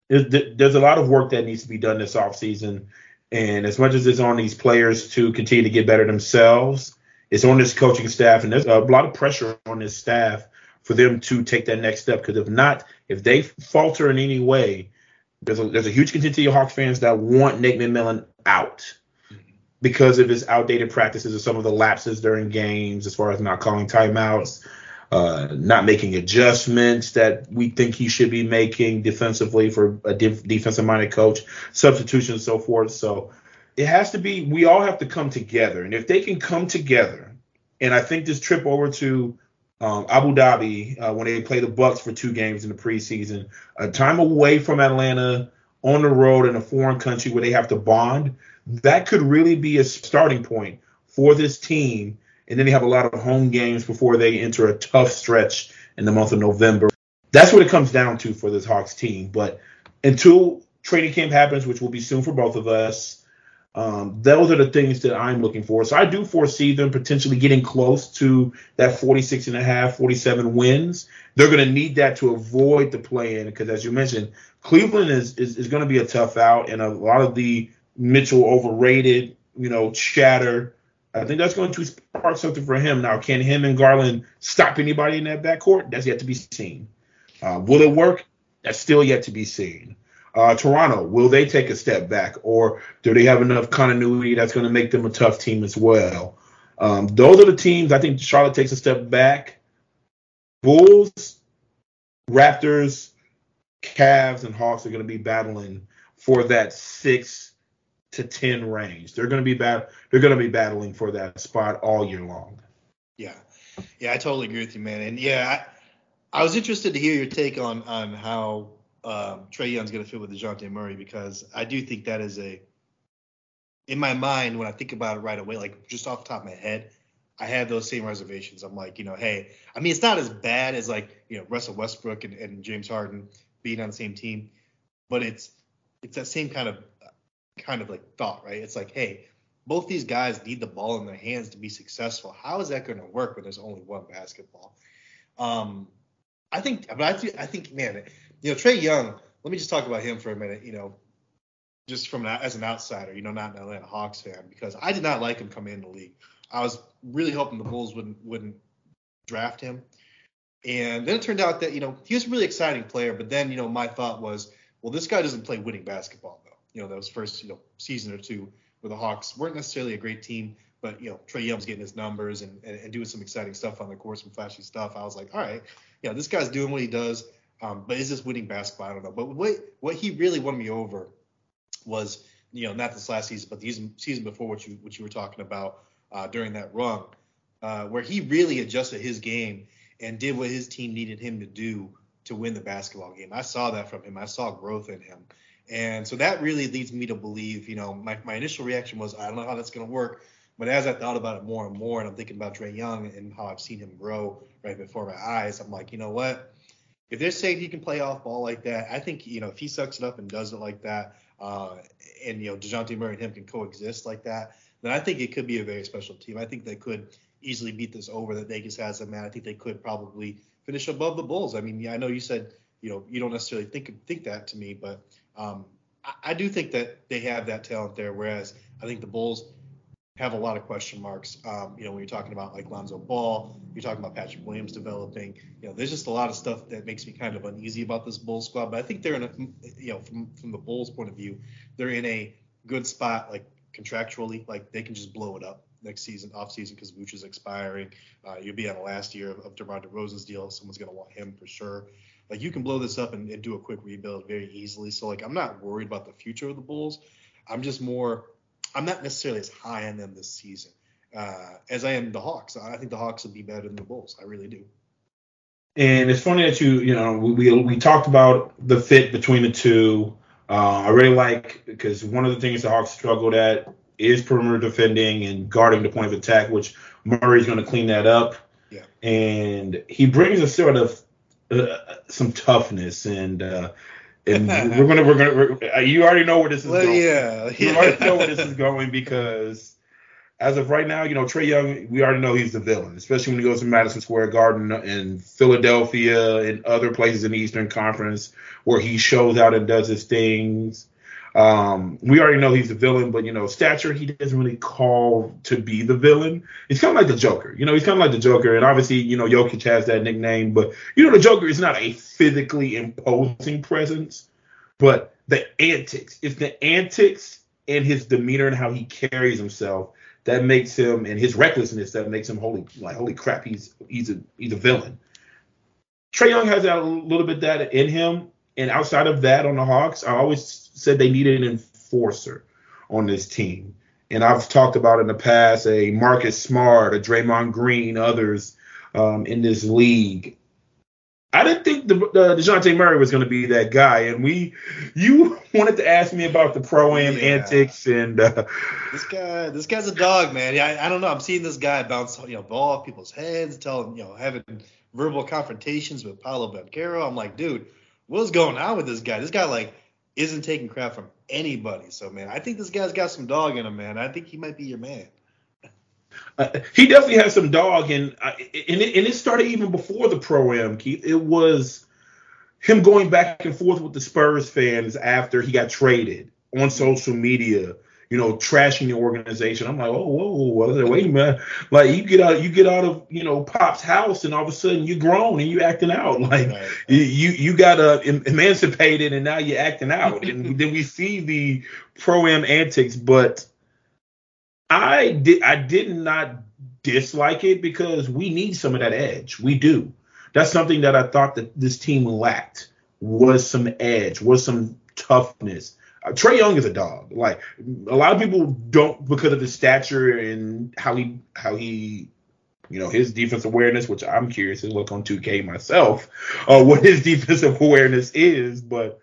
there's a lot of work that needs to be done this offseason. And as much as it's on these players to continue to get better themselves, it's on this coaching staff, and there's a lot of pressure on this staff for them to take that next step. Because if not, if they falter in any way, there's a, there's a huge contingent of Hawks fans that want Nate McMillan out because of his outdated practices or some of the lapses during games, as far as not calling timeouts, uh, not making adjustments that we think he should be making defensively for a def- defensive minded coach, substitutions, and so forth. So it has to be we all have to come together. And if they can come together and i think this trip over to um, abu dhabi uh, when they play the bucks for two games in the preseason a time away from atlanta on the road in a foreign country where they have to bond that could really be a starting point for this team. And then they have a lot of home games before they enter a tough stretch in the month of november. That's what it comes down to for this hawks team. But until training camp happens which will be soon for both of us um, those are the things that I'm looking for. So I do foresee them potentially getting close to that 46 and a half, 47 wins. They're going to need that to avoid the play in because, as you mentioned, Cleveland is, is, is going to be a tough out, and a lot of the Mitchell overrated, you know, chatter. I think that's going to spark something for him. Now, can him and Garland stop anybody in that backcourt? That's yet to be seen. Uh, will it work? That's still yet to be seen. Uh, Toronto, will they take a step back, or do they have enough continuity that's going to make them a tough team as well? Um, those are the teams I think Charlotte takes a step back. Bulls, Raptors, Cavs, and Hawks are going to be battling for that six to ten range. They're going to be bat- They're going to be battling for that spot all year long. Yeah, yeah, I totally agree with you, man. And yeah, I, I was interested to hear your take on on how um, Trae Young's going to fit with Dejounte Murray because I do think that is a, in my mind, when I think about it right away, like just off the top of my head, I have those same reservations. I'm like, you know, hey, I mean, it's not as bad as like, you know, Russell Westbrook and, and James Harden being on the same team, but it's it's that same kind of kind of like thought, right? It's like, hey, both these guys need the ball in their hands to be successful. How is that going to work when there's only one basketball? Um, I think, but I, th- I think, man, you know, Trae Young. Let me just talk about him for a minute. You know, just from an, as an outsider, you know, not an Atlanta Hawks fan, because I did not like him coming in the league. I was really hoping the Bulls wouldn't wouldn't draft him. And then it turned out that, you know, he was a really exciting player, but then, you know, my thought was, well, this guy doesn't play winning basketball though. You know, those first, you know, season or two where the Hawks weren't necessarily a great team, but you know, Trae Young's getting his numbers and, and, and, doing some exciting stuff on the court, some flashy stuff. I was like, all right, you know, this guy's doing what he does. Um, but is this winning basketball? I don't know. But what what he really won me over was, you know, not this last season, but the season, season before, what you what you were talking about uh, during that run, uh, where he really adjusted his game and did what his team needed him to do to win the basketball game. I saw that from him. I saw growth in him. And so that really leads me to believe, you know, my, my initial reaction was, I don't know how that's going to work. But as I thought about it more and more, and I'm thinking about Trae Young and how I've seen him grow right before my eyes, I'm like, you know what? If they're saying he can play off ball like that, I think, you know, if he sucks it up and does it like that, uh, and, you know, Dejounte Murray and him can coexist like that, then I think it could be a very special team. I think they could easily beat this over that Vegas has them at. I think they could probably finish above the Bulls. I mean, yeah, I know you said you know you don't necessarily think think that to me, but um, I, I, do think that they have that talent there. Whereas I think the Bulls have a lot of question marks. Um, you know, when you're talking about like Lonzo Ball, you're talking about Patrick Williams developing. You know, there's just a lot of stuff that makes me kind of uneasy about this Bulls squad. But I think they're in a you know from from the Bulls point of view, they're in a good spot like contractually, like they can just blow it up next season, off season, because Vooch is expiring. Uh, you'll be on the last year of, of DeMar DeRozan's deal. Someone's to want him for sure. Like you can blow this up and, and, do a quick rebuild very easily. So like I'm not worried about the future of the Bulls. I'm just more. I'm not necessarily as high on them this season uh, as I am the Hawks. I think the Hawks will be better than the Bulls. I really do. And it's funny that you, you know, we we talked about the fit between the two. Uh, I really like because one of the things the Hawks struggled at is perimeter defending and guarding the point of attack, which Murray's going to clean that up. Yeah. And he brings a sort of uh, some toughness and uh, and we're gonna we're gonna we're, uh, you already know where this is well, going. Yeah, you already know where this is going because as of right now, you know Trae Young, we already know he's the villain, especially when he goes to Madison Square Garden and Philadelphia and other places in the Eastern Conference where he shows out and does his things. Um, we already know he's the villain, but you know, stature he doesn't really call to be the villain. He's kind of like the Joker. You know, he's kind of like the Joker, and obviously, you know, Jokic has that nickname, but you know, the Joker is not a physically imposing presence, but the antics. It's the antics and his demeanor and how he carries himself that makes him, and his recklessness that makes him holy like holy crap, he's he's a he's a villain. Trae Young has that a little bit that in him, and outside of that on the Hawks, I always said they needed an enforcer on this team. And I've talked about in the past a Marcus Smart, a Draymond Green, others um, in this league. I didn't think the uh, Dejounte Murray was going to be that guy, and we, you wanted to ask me about the pro am yeah. antics, and uh, this guy, this guy's a dog, man. Yeah, I, I, don't know. I'm seeing this guy bounce, you know, ball off people's heads, telling, you know, having verbal confrontations with Paolo Banchero. I'm like, dude, what's going on with this guy? This guy like isn't taking crap from anybody. So man, I think this guy's got some dog in him, man. I think he might be your man. Uh, he definitely has some dog, and uh, and, it, and it started even before the pro am. Keith, it was him going back and forth with the Spurs fans after he got traded on social media you know, trashing the organization. I'm like, oh, whoa, whoa, wait a minute. Like you get out, you get out of, you know, Pop's house, and all of a sudden you're grown and you acting out. Like right. you, you got uh, emancipated, and now you're acting out. and then we see the pro am antics, but I did, I did not dislike it because we need some of that edge. We do. That's something that I thought that this team lacked was some edge, was some toughness uh, Trae Young is a dog. Like a lot of people don't because of his stature and how he how he you know his defense awareness, which I'm curious to look on 2K myself, uh, what his defensive awareness is. But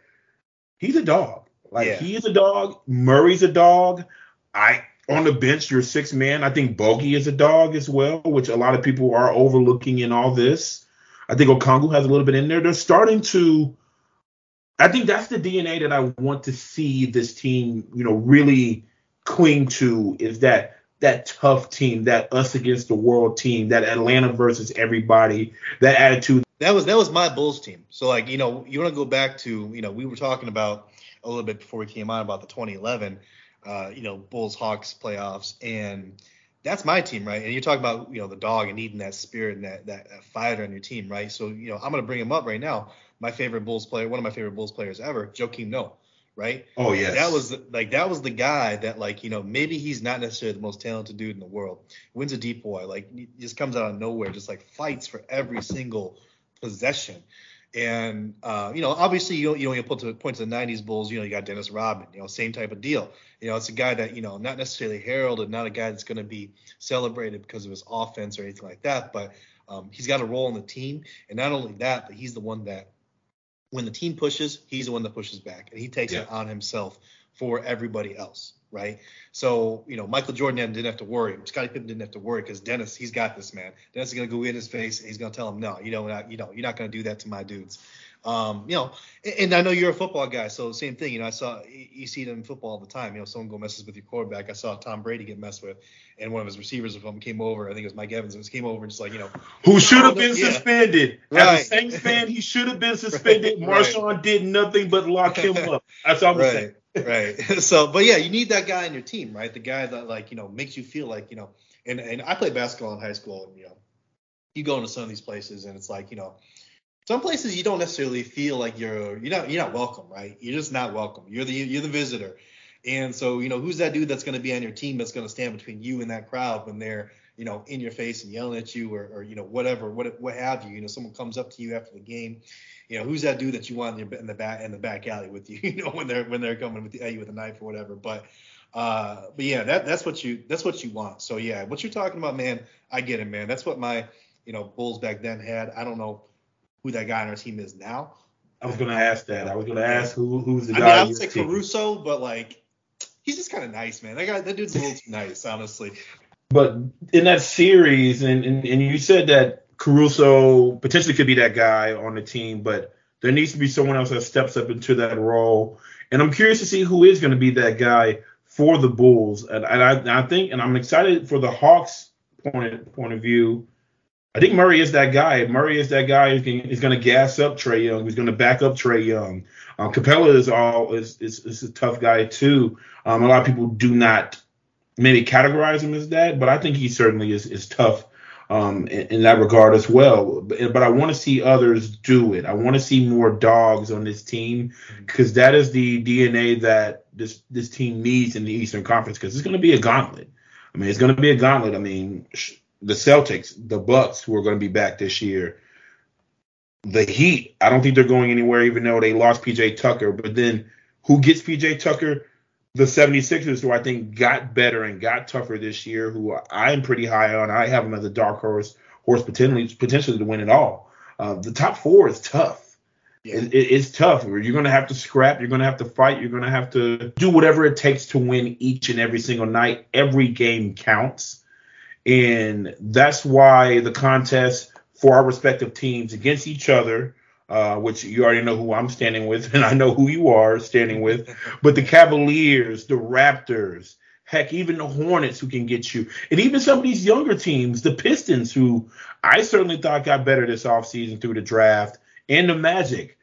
he's a dog. Like yeah. he is a dog. Murray's a dog. I on the bench, your six man. I think Bogey is a dog as well, which a lot of people are overlooking in all this. I think Okongwu has a little bit in there. They're starting to I think that's the DNA that I want to see this team, you know, really cling to is that that tough team, that us against the world team, that Atlanta versus everybody, that attitude. That was that was my Bulls team. So like you know you want to go back to you know we were talking about a little bit before we came on about the 2011 uh, you know Bulls Hawks playoffs and that's my team, right? And you're talking about you know the dog and needing that spirit and that, that, that fighter on your team, right? So you know I'm gonna bring him up right now. My favorite Bulls player, one of my favorite Bulls players ever, Joakim Noah right? Oh yeah. That was like that was the guy that like you know maybe he's not necessarily the most talented dude in the world. Wins a deep boy, like just comes out of nowhere, just like fights for every single possession. And uh, you know, obviously, you don't you know you put to point to the '90s Bulls. You know, you got Dennis Rodman. You know, same type of deal. You know, it's a guy that you know not necessarily heralded, not a guy that's going to be celebrated because of his offense or anything like that. But um, he's got a role in the team, and not only that, but he's the one that when the team pushes, he's the one that pushes back, and he takes yeah. it on himself for everybody else, right? So, you know, Michael Jordan didn't have to worry. Scottie Pippen didn't have to worry because Dennis, he's got this man. Dennis is gonna go in his face and he's gonna tell him, no, you know, you know, you're not gonna do that to my dudes. Um, you know, and I know you're a football guy, so same thing. You know, I saw you see it in football all the time. You know, someone go messes with your quarterback. I saw Tom Brady get messed with, and one of his receivers of him came over. I think it was Mike Evans. It was came over and just like you know, who should have been yeah. suspended. Right. As a Saints fan, he should have been suspended. right. Marshon did nothing but lock him up. That's all I'm right. saying. right. So, but yeah, you need that guy in your team, right? The guy that like you know makes you feel like you know. And and I played basketball in high school, and you know, you go into some of these places, and it's like you know some places you don't necessarily feel like you're you're not you're not welcome, right? You're just not welcome. You're the you're the visitor. And so, you know, who's that dude that's going to be on your team that's going to stand between you and that crowd when they're, you know, in your face and yelling at you or, or you know, whatever, what what have you? You know, someone comes up to you after the game. You know, who's that dude that you want in, your, in the back in the back alley with you? You know, when they're when they're coming with at you with a knife or whatever. But uh, but yeah, that that's what you that's what you want. So yeah, what you're talking about, man, I get it, man. That's what my you know Bulls back then had. I don't know who that guy on our team is now. I was gonna ask that. I was gonna ask who who's the I guy. Mean, I would say team. Caruso, but like he's just kind of nice, man. That guy, that dude's a little too nice, honestly. But in that series, and, and and you said that Caruso potentially could be that guy on the team, but there needs to be someone else that steps up into that role. And I'm curious to see who is going to be that guy for the Bulls. And, and I, I think, and I'm excited for the Hawks point of view I think Murray is that guy. Murray is that guy who's going to gas up Trae Young, who's going to back up Trae Young. Um, Capela is all is, is, is a tough guy too. Um, a lot of people do not maybe categorize him as that, but I think he certainly is is tough um, in, in, that regard as well. But, but I want to see others do it. I want to see more dogs on this team because that is the DNA that this this team needs in the Eastern Conference because it's going to be a gauntlet. I mean, it's going to be a gauntlet. I mean. Sh- the Celtics, the Bucks, who are going to be back this year. The Heat, I don't think they're going anywhere, even though they lost PJ Tucker. But then who gets PJ Tucker? The 76ers, who I think got better and got tougher this year, who I'm pretty high on. I have them as a dark horse, horse potentially, potentially to win it all. Uh, the top four is tough. Yeah. It, it, it's tough. You're going to have to scrap. You're going to have to fight. You're going to have to do whatever it takes to win each and every single night. Every game counts. And that's why the contest for our respective teams against each other, uh, which you already know who I'm standing with, and I know who you are standing with, but the Cavaliers, the Raptors, heck, even the Hornets who can get you, and even some of these younger teams, the Pistons, who I certainly thought got better this offseason through the draft, and the Magic.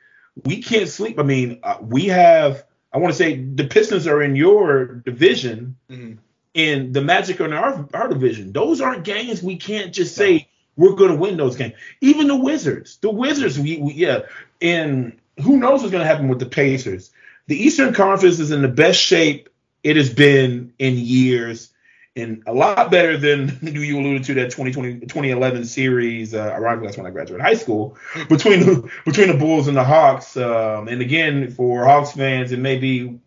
We can't sleep. I mean, uh, we have, I want to say, the Pistons are in your division. Mm-hmm and the Magic in our, our division. Those aren't games we can't just say we're going to win those games. Even the Wizards, the Wizards, we, we yeah, and who knows what's going to happen with the Pacers. The Eastern Conference is in the best shape it has been in years, and a lot better than you alluded to that 2020 2011 series. Uh, ironically, that's when I graduated high school between the, between the Bulls and the Hawks. Um, and again, for Hawks fans, it may be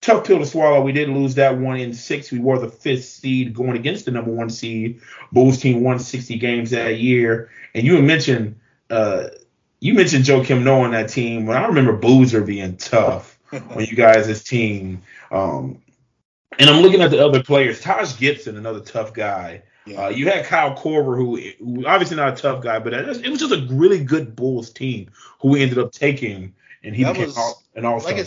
tough pill to swallow. We did lose that one in six. We were the fifth seed going against the number one seed. Bulls team won 60 games that year. And you mentioned uh, you mentioned Joakim Noah on that team. When I remember Boozer being tough on you guys' as team. Um, and I'm looking at the other players. Taj Gibson, another tough guy. Uh, you had Kyle Korver, who, who, obviously not a tough guy, but it was just a really good Bulls team who we ended up taking, and he that became was, all, an all-star. Like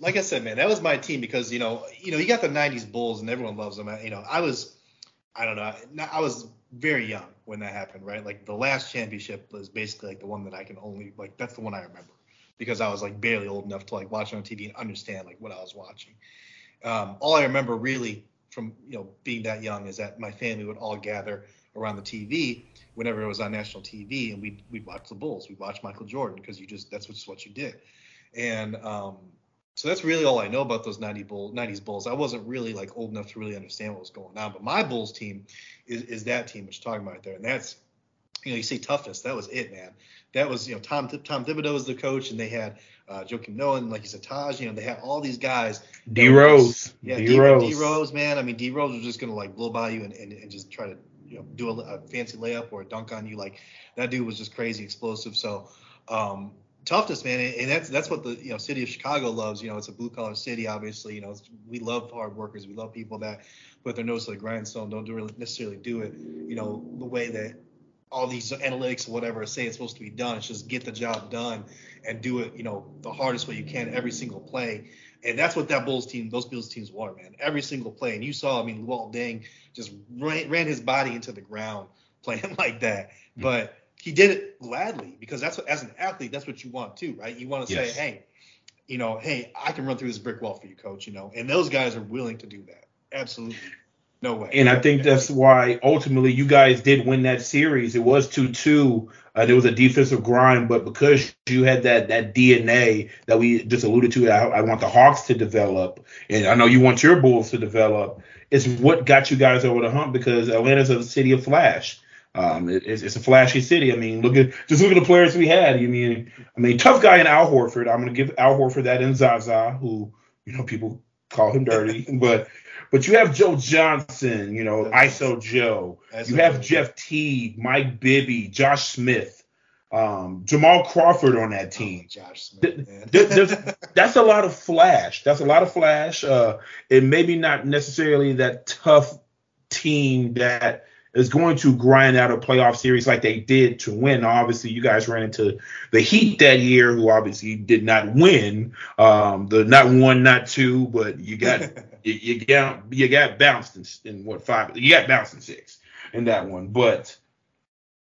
like I said, man, that was my team because you know, you know, you got the '90s Bulls and everyone loves them. You know, I was, I don't know, I was very young when that happened, right? Like the last championship was basically like the one that I can only like. That's the one I remember because I was like barely old enough to like watch it on TV and understand like what I was watching. Um, all I remember really from you know being that young is that my family would all gather around the TV whenever it was on national TV, and we'd we'd watch the Bulls, we'd watch Michael Jordan because you just that's just what you did, and um, so that's really all I know about those 90 Bull, 90s Bulls. I wasn't really like old enough to really understand what was going on, but my Bulls team is, is that team which you're talking about there, and that's you know you say toughness, that was it, man. That was you know Tom Tom Thibodeau was the coach, and they had uh, Joakim Noah, and like you said, Taj. You know they had all these guys. D Rose, yeah, D Rose, D Rose, man. I mean D Rose was just gonna like blow by you and, and, and just try to you know do a, a, fancy layup or a dunk on you. Like that dude was just crazy explosive. So um, toughness, man, and that's that's what the you know city of Chicago loves. You know, it's a blue collar city, obviously. You know, we love hard workers. We love people that put their nose to the grindstone, don't do really necessarily do it. You know, the way that all these analytics or whatever say it's supposed to be done. It's just get the job done and do it. You know, the hardest way you can every single play. And that's what that Bulls team, those Bills teams were, man. Every single play. And you saw, I mean, Luol Deng just ran, ran his body into the ground playing like that. But he did it gladly because that's what, as an athlete, that's what you want too, right? You want to yes. say, hey, you know, hey, I can run through this brick wall for you, coach. You know, and those guys are willing to do that. Absolutely. No way. And I think that's why ultimately you guys did win that series. It was 2 2. Uh, there was a defensive grind, but because you had that that DNA that we just alluded to, I, I, want the Hawks to develop, and I know you want your Bulls to develop. It's what got you guys over the hump because Atlanta's a city of flash. Um, it, it's, it's, a flashy city. I mean, look at just look at the players we had. I mean, I mean, tough guy in Al Horford. I'm gonna give Al Horford that in Zaza, who you know people call him dirty, but but you have Joe Johnson, you know, ISO Joe. you have Jeff Teague, Mike Bibby, Josh Smith, um, Jamal Crawford on that team. Oh, Josh Smith, that's a lot of flash. That's a lot of flash. Uh, it maybe not necessarily that tough team that is going to grind out a playoff series like they did to win. Obviously, you guys ran into the Heat that year, who obviously did not win. Um, the not one, not two, but you got you, you, got you got bounced in, in what five? You got bounced in six in that one, but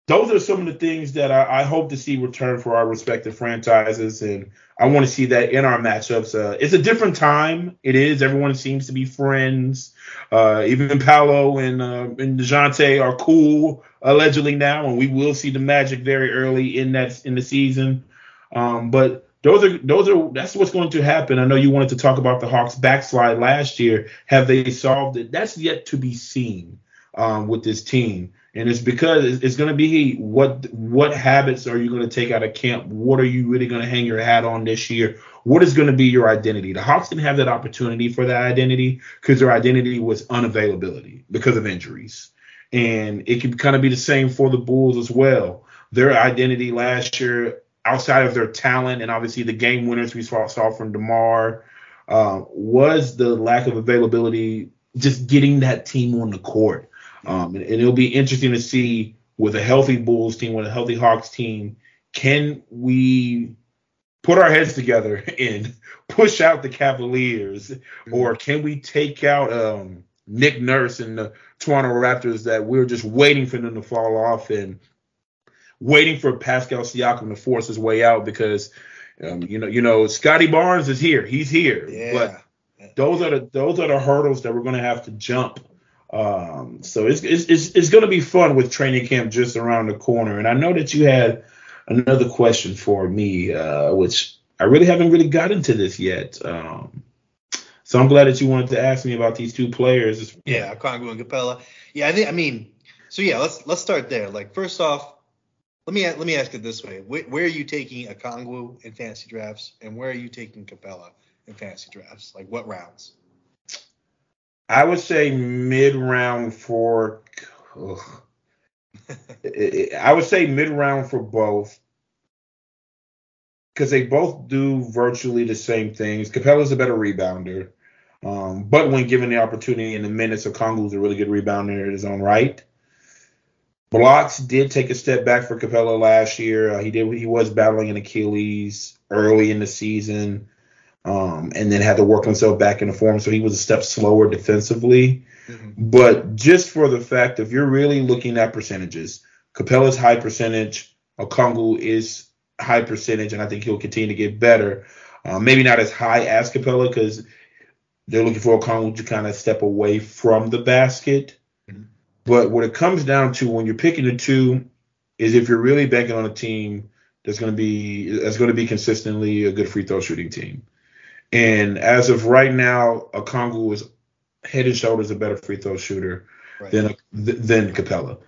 those are some of the things that I, I, hope to see return for our respective franchises, and I want to see that in our matchups. Uh, it's a different time. It is. Everyone seems to be friends. Uh, even Paolo and uh, and Dejounte are cool allegedly now, and we will see the Magic very early in that in the season. Um, but those are those are that's what's going to happen. I know you wanted to talk about the Hawks backslide last year. Have they solved it? That's yet to be seen um, with this team and it's because it's, going to be what what habits are you going to take out of camp? What are you really going to hang your hat on this year? What is going to be your identity? The Hawks didn't have that opportunity for that identity because their identity was unavailability because of injuries, and it could kind of be the same for the Bulls as well. Their identity last year, outside of their talent and obviously the game winners we saw, saw from DeMar, uh, was the lack of availability, just getting that team on the court um, and, and, it'll be interesting to see with a healthy Bulls team, with a healthy Hawks team, can we put our heads together and push out the Cavaliers, mm-hmm. or can we take out um, Nick Nurse and the Toronto Raptors that we're just waiting for them to fall off and waiting for Pascal Siakam to force his way out because um, you know you know Scottie Barnes is here, he's here, yeah. but those are the those are the hurdles that we're going to have to jump um, so it's, it's, it's, it's going to be fun with training camp just around the corner. And I know that you had another question for me, uh, which I really haven't really got into this yet. Um, so I'm glad that you wanted to ask me about these two players. Yeah, Okongwu and Capela. Yeah, I think I mean, so yeah, let's let's start there. Like first off, let me let me ask it this way: where, where are you taking Okongwu in fantasy drafts, and where are you taking Capela in fantasy drafts? Like what rounds? I would say mid round for. I would say mid round for both because they both do virtually the same things. Capela's a better rebounder, um, but when given the opportunity in the minutes, Okongwu's a really good rebounder in his own right. Blocks did take a step back for Capela last year. Uh, he did he was battling an Achilles early in the season. Um, and then had to work himself back into form. So he was a step slower defensively. Mm-hmm. But just for the fact, if you're really looking at percentages, Capela's high percentage, Okongwu is high percentage, and I think he'll continue to get better. Uh, maybe not as high as Capela because they're looking for Okongwu to kind of step away from the basket. Mm-hmm. But what it comes down to when you're picking the two is if you're really banking on a team that's going to be that's going to be consistently a good free throw shooting team. And as of right now, Okongwu is head and shoulders a better free throw shooter right. than than Capela.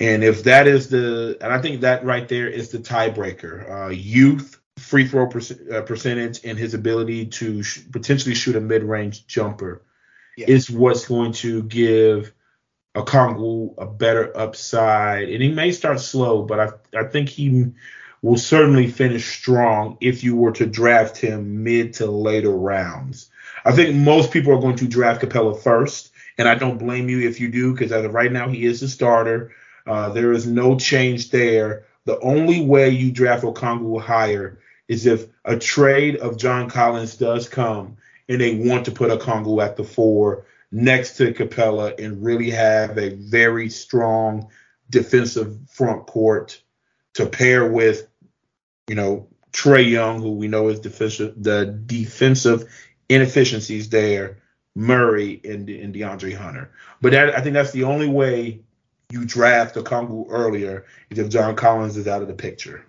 And if that is the, and I think that right there is the tiebreaker. Uh, youth, free throw uh, percentage, and his ability to sh- potentially shoot a mid range jumper yeah. is what's going to give Okongwu a better upside. And he may start slow, but I, I think he will certainly finish strong if you were to draft him mid to later rounds. I think most people are going to draft Capela first, and I don't blame you if you do, because as of right now, he is the starter. Uh, there is no change there. The only way you draft Okongwu higher is if a trade of John Collins does come and they want to put a Okongwu at the four next to Capela and really have a very strong defensive front court to pair with you know, Trae Young, who we know is defensive, the defensive inefficiencies there, Murray and, and DeAndre Hunter. But that, I think that's the only way you draft Okongwu earlier is if John Collins is out of the picture.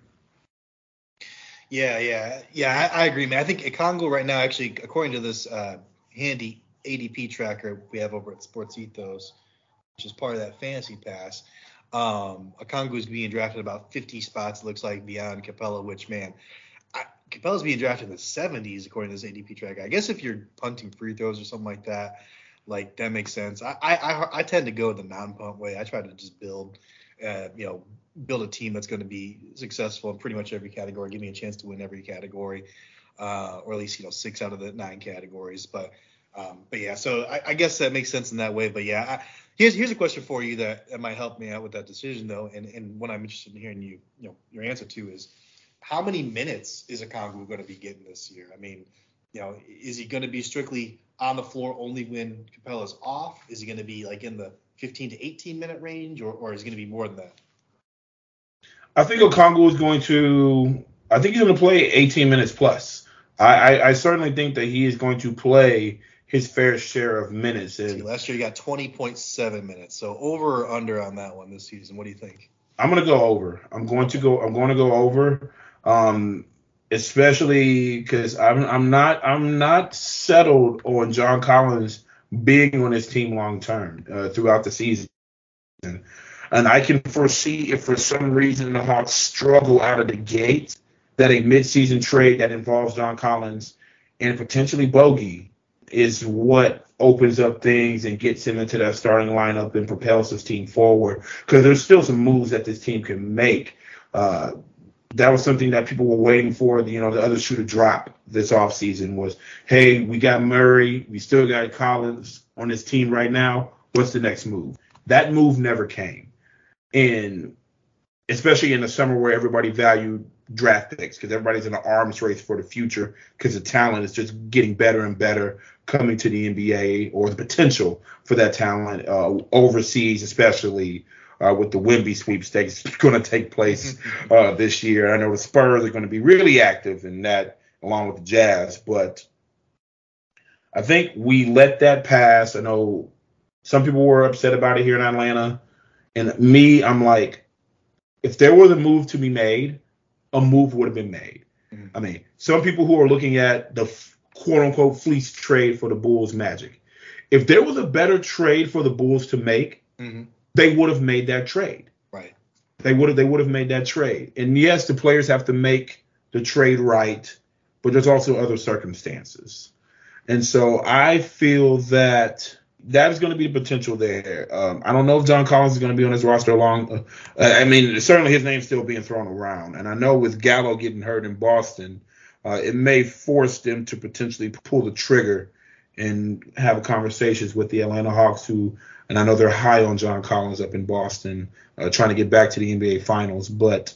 Yeah, yeah, yeah. I, I agree, man. I think Okongwu right now, actually, according to this uh, handy ADP tracker we have over at Sports Ethos, which is part of that fantasy pass, um, is being drafted about 50 spots, looks like, beyond Capela, which, man, I, Capela's being drafted in the 70s, according to this ADP track. I guess if you're punting free throws or something like that, like that makes sense. I I, I tend to go the non-punt way. I try to just build, uh, you know, build a team that's going to be successful in pretty much every category. Give me a chance to win every category, uh, or at least you know six out of the nine categories. But um, but yeah, so I, I, guess that makes sense in that way. But yeah, I, Here's here's a question for you that, that might help me out with that decision though, and and what I'm interested in hearing you you know your answer to is how many minutes is Okongwu going to be getting this year? I mean, you know, is he going to be strictly on the floor only when Capela's off? Is he going to be like in the 15 to 18 minute range, or or is he going to be more than that? I think Okongwu is going to. I think he's going to play 18 minutes plus. I, I, I certainly think that he is going to play his fair share of minutes. And last year he got 20.7 minutes. So over or under on that one this season. What do you think? I'm gonna go over. I'm going to go. I'm going to go over. Um, especially because I'm I'm not I'm not settled on John Collins being on his team long term uh, throughout the season. And I can foresee if for some reason the Hawks struggle out of the gate, that a midseason trade that involves John Collins and potentially Bogey is what opens up things and gets him into that starting lineup and propels his team forward. Because there's still some moves that this team can make. Uh, that was something that people were waiting for. You know, the other shoe to drop this offseason was, hey, we got Murray, we still got Collins on this team right now. What's the next move? That move never came. And especially in the summer where everybody valued draft picks because everybody's in an arms race for the future because the talent is just getting better and better coming to the NBA or the potential for that talent uh, overseas, especially uh, with the Wemby sweepstakes going to take place uh, this year. I know the Spurs are going to be really active in that along with the Jazz, but I think we let that pass. I know some people were upset about it here in Atlanta. And me, I'm like, if there was a move to be made, a move would have been made. Mm-hmm. I mean, some people who are looking at the quote unquote fleece trade for the Bulls Magic, if there was a better trade for the Bulls to make, mm-hmm. they would have made that trade. Right. They would have they would have made that trade. And yes, the players have to make the trade right, but there's also other circumstances. And so I feel that that is going to be the potential there. Um, I don't know if John Collins is going to be on his roster long. Uh, I mean, certainly his name's still being thrown around, and I know with Gallo getting hurt in Boston, uh, it may force them to potentially pull the trigger and have conversations with the Atlanta Hawks, who, and I know they're high on John Collins up in Boston, uh, trying to get back to the NBA Finals, but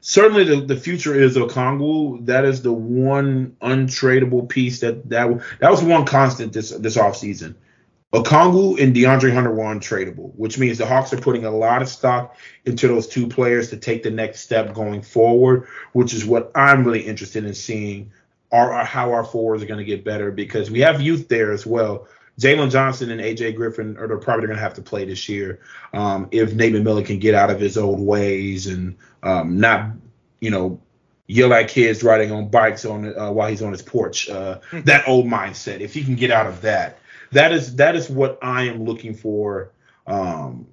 certainly the, the future is Okongwu. That is the one untradeable piece that that that was one constant this this offseason. Okongwu and DeAndre Hunter were untradeable, which means the Hawks are putting a lot of stock into those two players to take the next step going forward, which is what I'm really interested in seeing our, how our forwards are going to get better because we have youth there as well. Jalen Johnson and AJ Griffin are probably going to have to play this year um, if Nate Miller can get out of his old ways and um, not, you know, yell at kids riding on bikes on uh, while he's on his porch. Uh, hmm. that old mindset. If he can get out of that, that is that is what I am looking for. Um,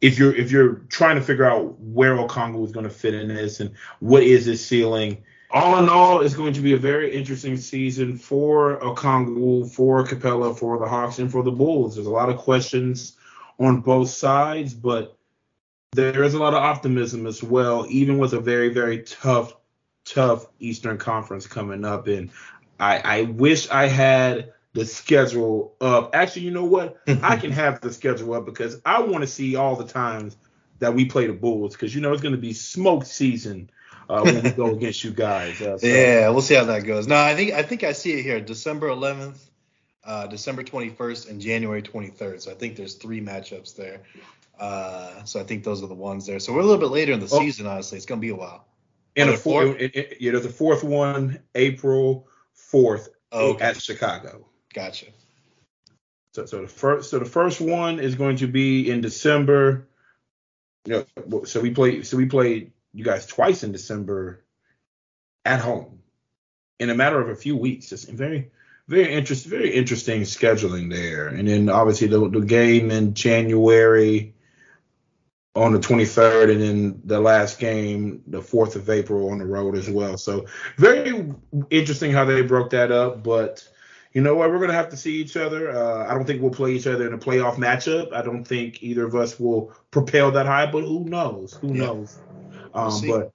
if you're if you're trying to figure out where Okongwu is going to fit in this and what is his ceiling, all in all, it's going to be a very interesting season for Okongwu, for Capela, for the Hawks, and for the Bulls. There's a lot of questions on both sides, but there is a lot of optimism as well, even with a very very tough tough Eastern Conference coming up. And I, I wish I had the schedule up. Actually, you know what? I can have the schedule up because I want to see all the times that we play the Bulls because you know it's going to be smoke season uh, when we go against you guys. Uh, so. Yeah, we'll see how that goes. No, I think I think I see it here. December 11th, uh, December 21st, and January 23rd. So I think there's three matchups there. Uh, so I think those are the ones there. So we're a little bit later in the oh. season. Honestly, it's going to be a while. And a fourth, it, it, yeah, there's a fourth one, April 4th oh, okay. at Chicago. Gotcha. So, so the first, so the first one is going to be in December. You know, so we play, so we played you guys twice in December at home in a matter of a few weeks. It's very, very interesting, very interesting scheduling there. And then obviously the, the game in January on the 23rd, and then the last game, the 4th of April, on the road as well. So very interesting how they broke that up, but you know what? We're going to have to see each other. Uh, I don't think we'll play each other in a playoff matchup. I don't think either of us will propel that high, but who knows? Who yeah. knows? Um, but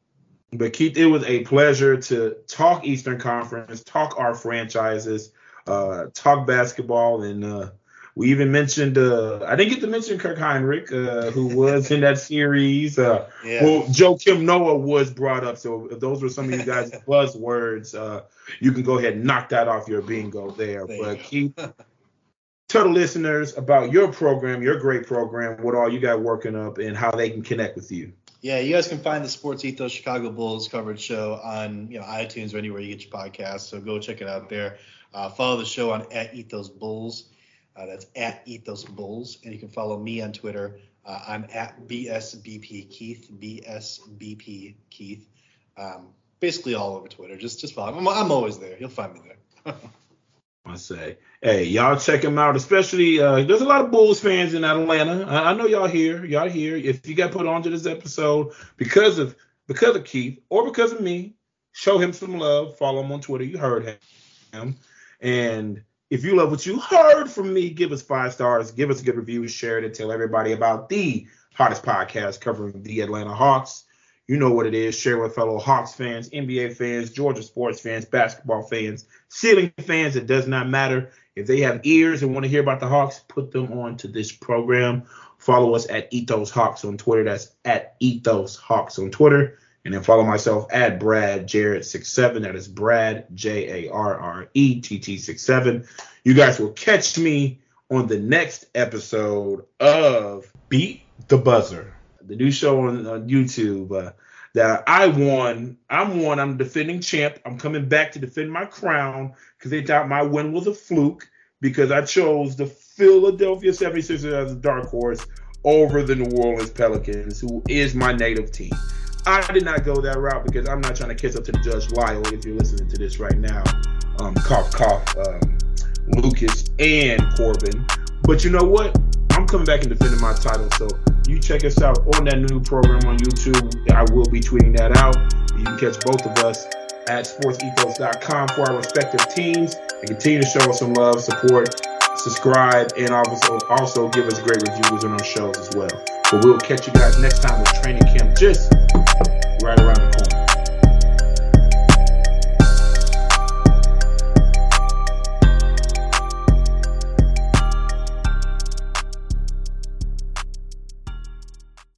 but Keith, it was a pleasure to talk Eastern Conference, talk our franchises, uh, talk basketball, and uh, we even mentioned uh, I didn't get to mention Kirk Hinrich, uh, who was in that series. Uh, yeah. Well, Joakim Noah was brought up, so if those were some of you guys' buzzwords, uh, you can go ahead and knock that off your bingo there. there but Keith, tell the listeners about your program, your great program, what all you got working up, and how they can connect with you. Yeah, you guys can find the Sports Ethos Chicago Bulls coverage show on you know iTunes or anywhere you get your podcasts. So go check it out there. Uh, follow the show on at Ethos Bulls. Uh, that's at Ethos Bulls, and you can follow me on Twitter. Uh, I'm at BSBP Keith, BSBP Keith. Um, basically all over Twitter. Just just follow. I'm, I'm always there. You'll find me there. I say, hey, y'all check him out. Especially, uh, there's a lot of Bulls fans in Atlanta. I, I know y'all here. Y'all here. If you got put onto this episode because of because of Keith or because of me, show him some love. Follow him on Twitter. You heard him. And if you love what you heard from me, give us five stars. Give us a good review. Share it and tell everybody about the hottest podcast covering the Atlanta Hawks. You know what it is. Share with fellow Hawks fans, NBA fans, Georgia sports fans, basketball fans, ceiling fans. It does not matter. If they have ears and want to hear about the Hawks, put them on to this program. Follow us at Ethos Hawks on Twitter. That's at Ethos Hawks on Twitter. And then follow myself at Brad Jarrett67. That is Brad J A R R E T T 67. You guys will catch me on the next episode of Beat the Buzzer the new show on, on YouTube. Uh, that I won. I'm one. I'm defending champ. I'm coming back to defend my crown because they thought my win was a fluke because I chose the Philadelphia 76ers as a dark horse over the New Orleans Pelicans, who is my native team. I did not go that route because I'm not trying to kiss up to the Judge Lyle if you're listening to this right now. Um, cough, cough, um, Lucas and Corbin. But you know what? I'm coming back and defending my title. So you check us out on that new program on YouTube. I will be tweeting that out. You can catch both of us at sportsethos.com for our respective teams and continue to show us some love, support, subscribe, and also also give us great reviews on our shows as well. But we'll catch you guys next time with training camp just right around the corner.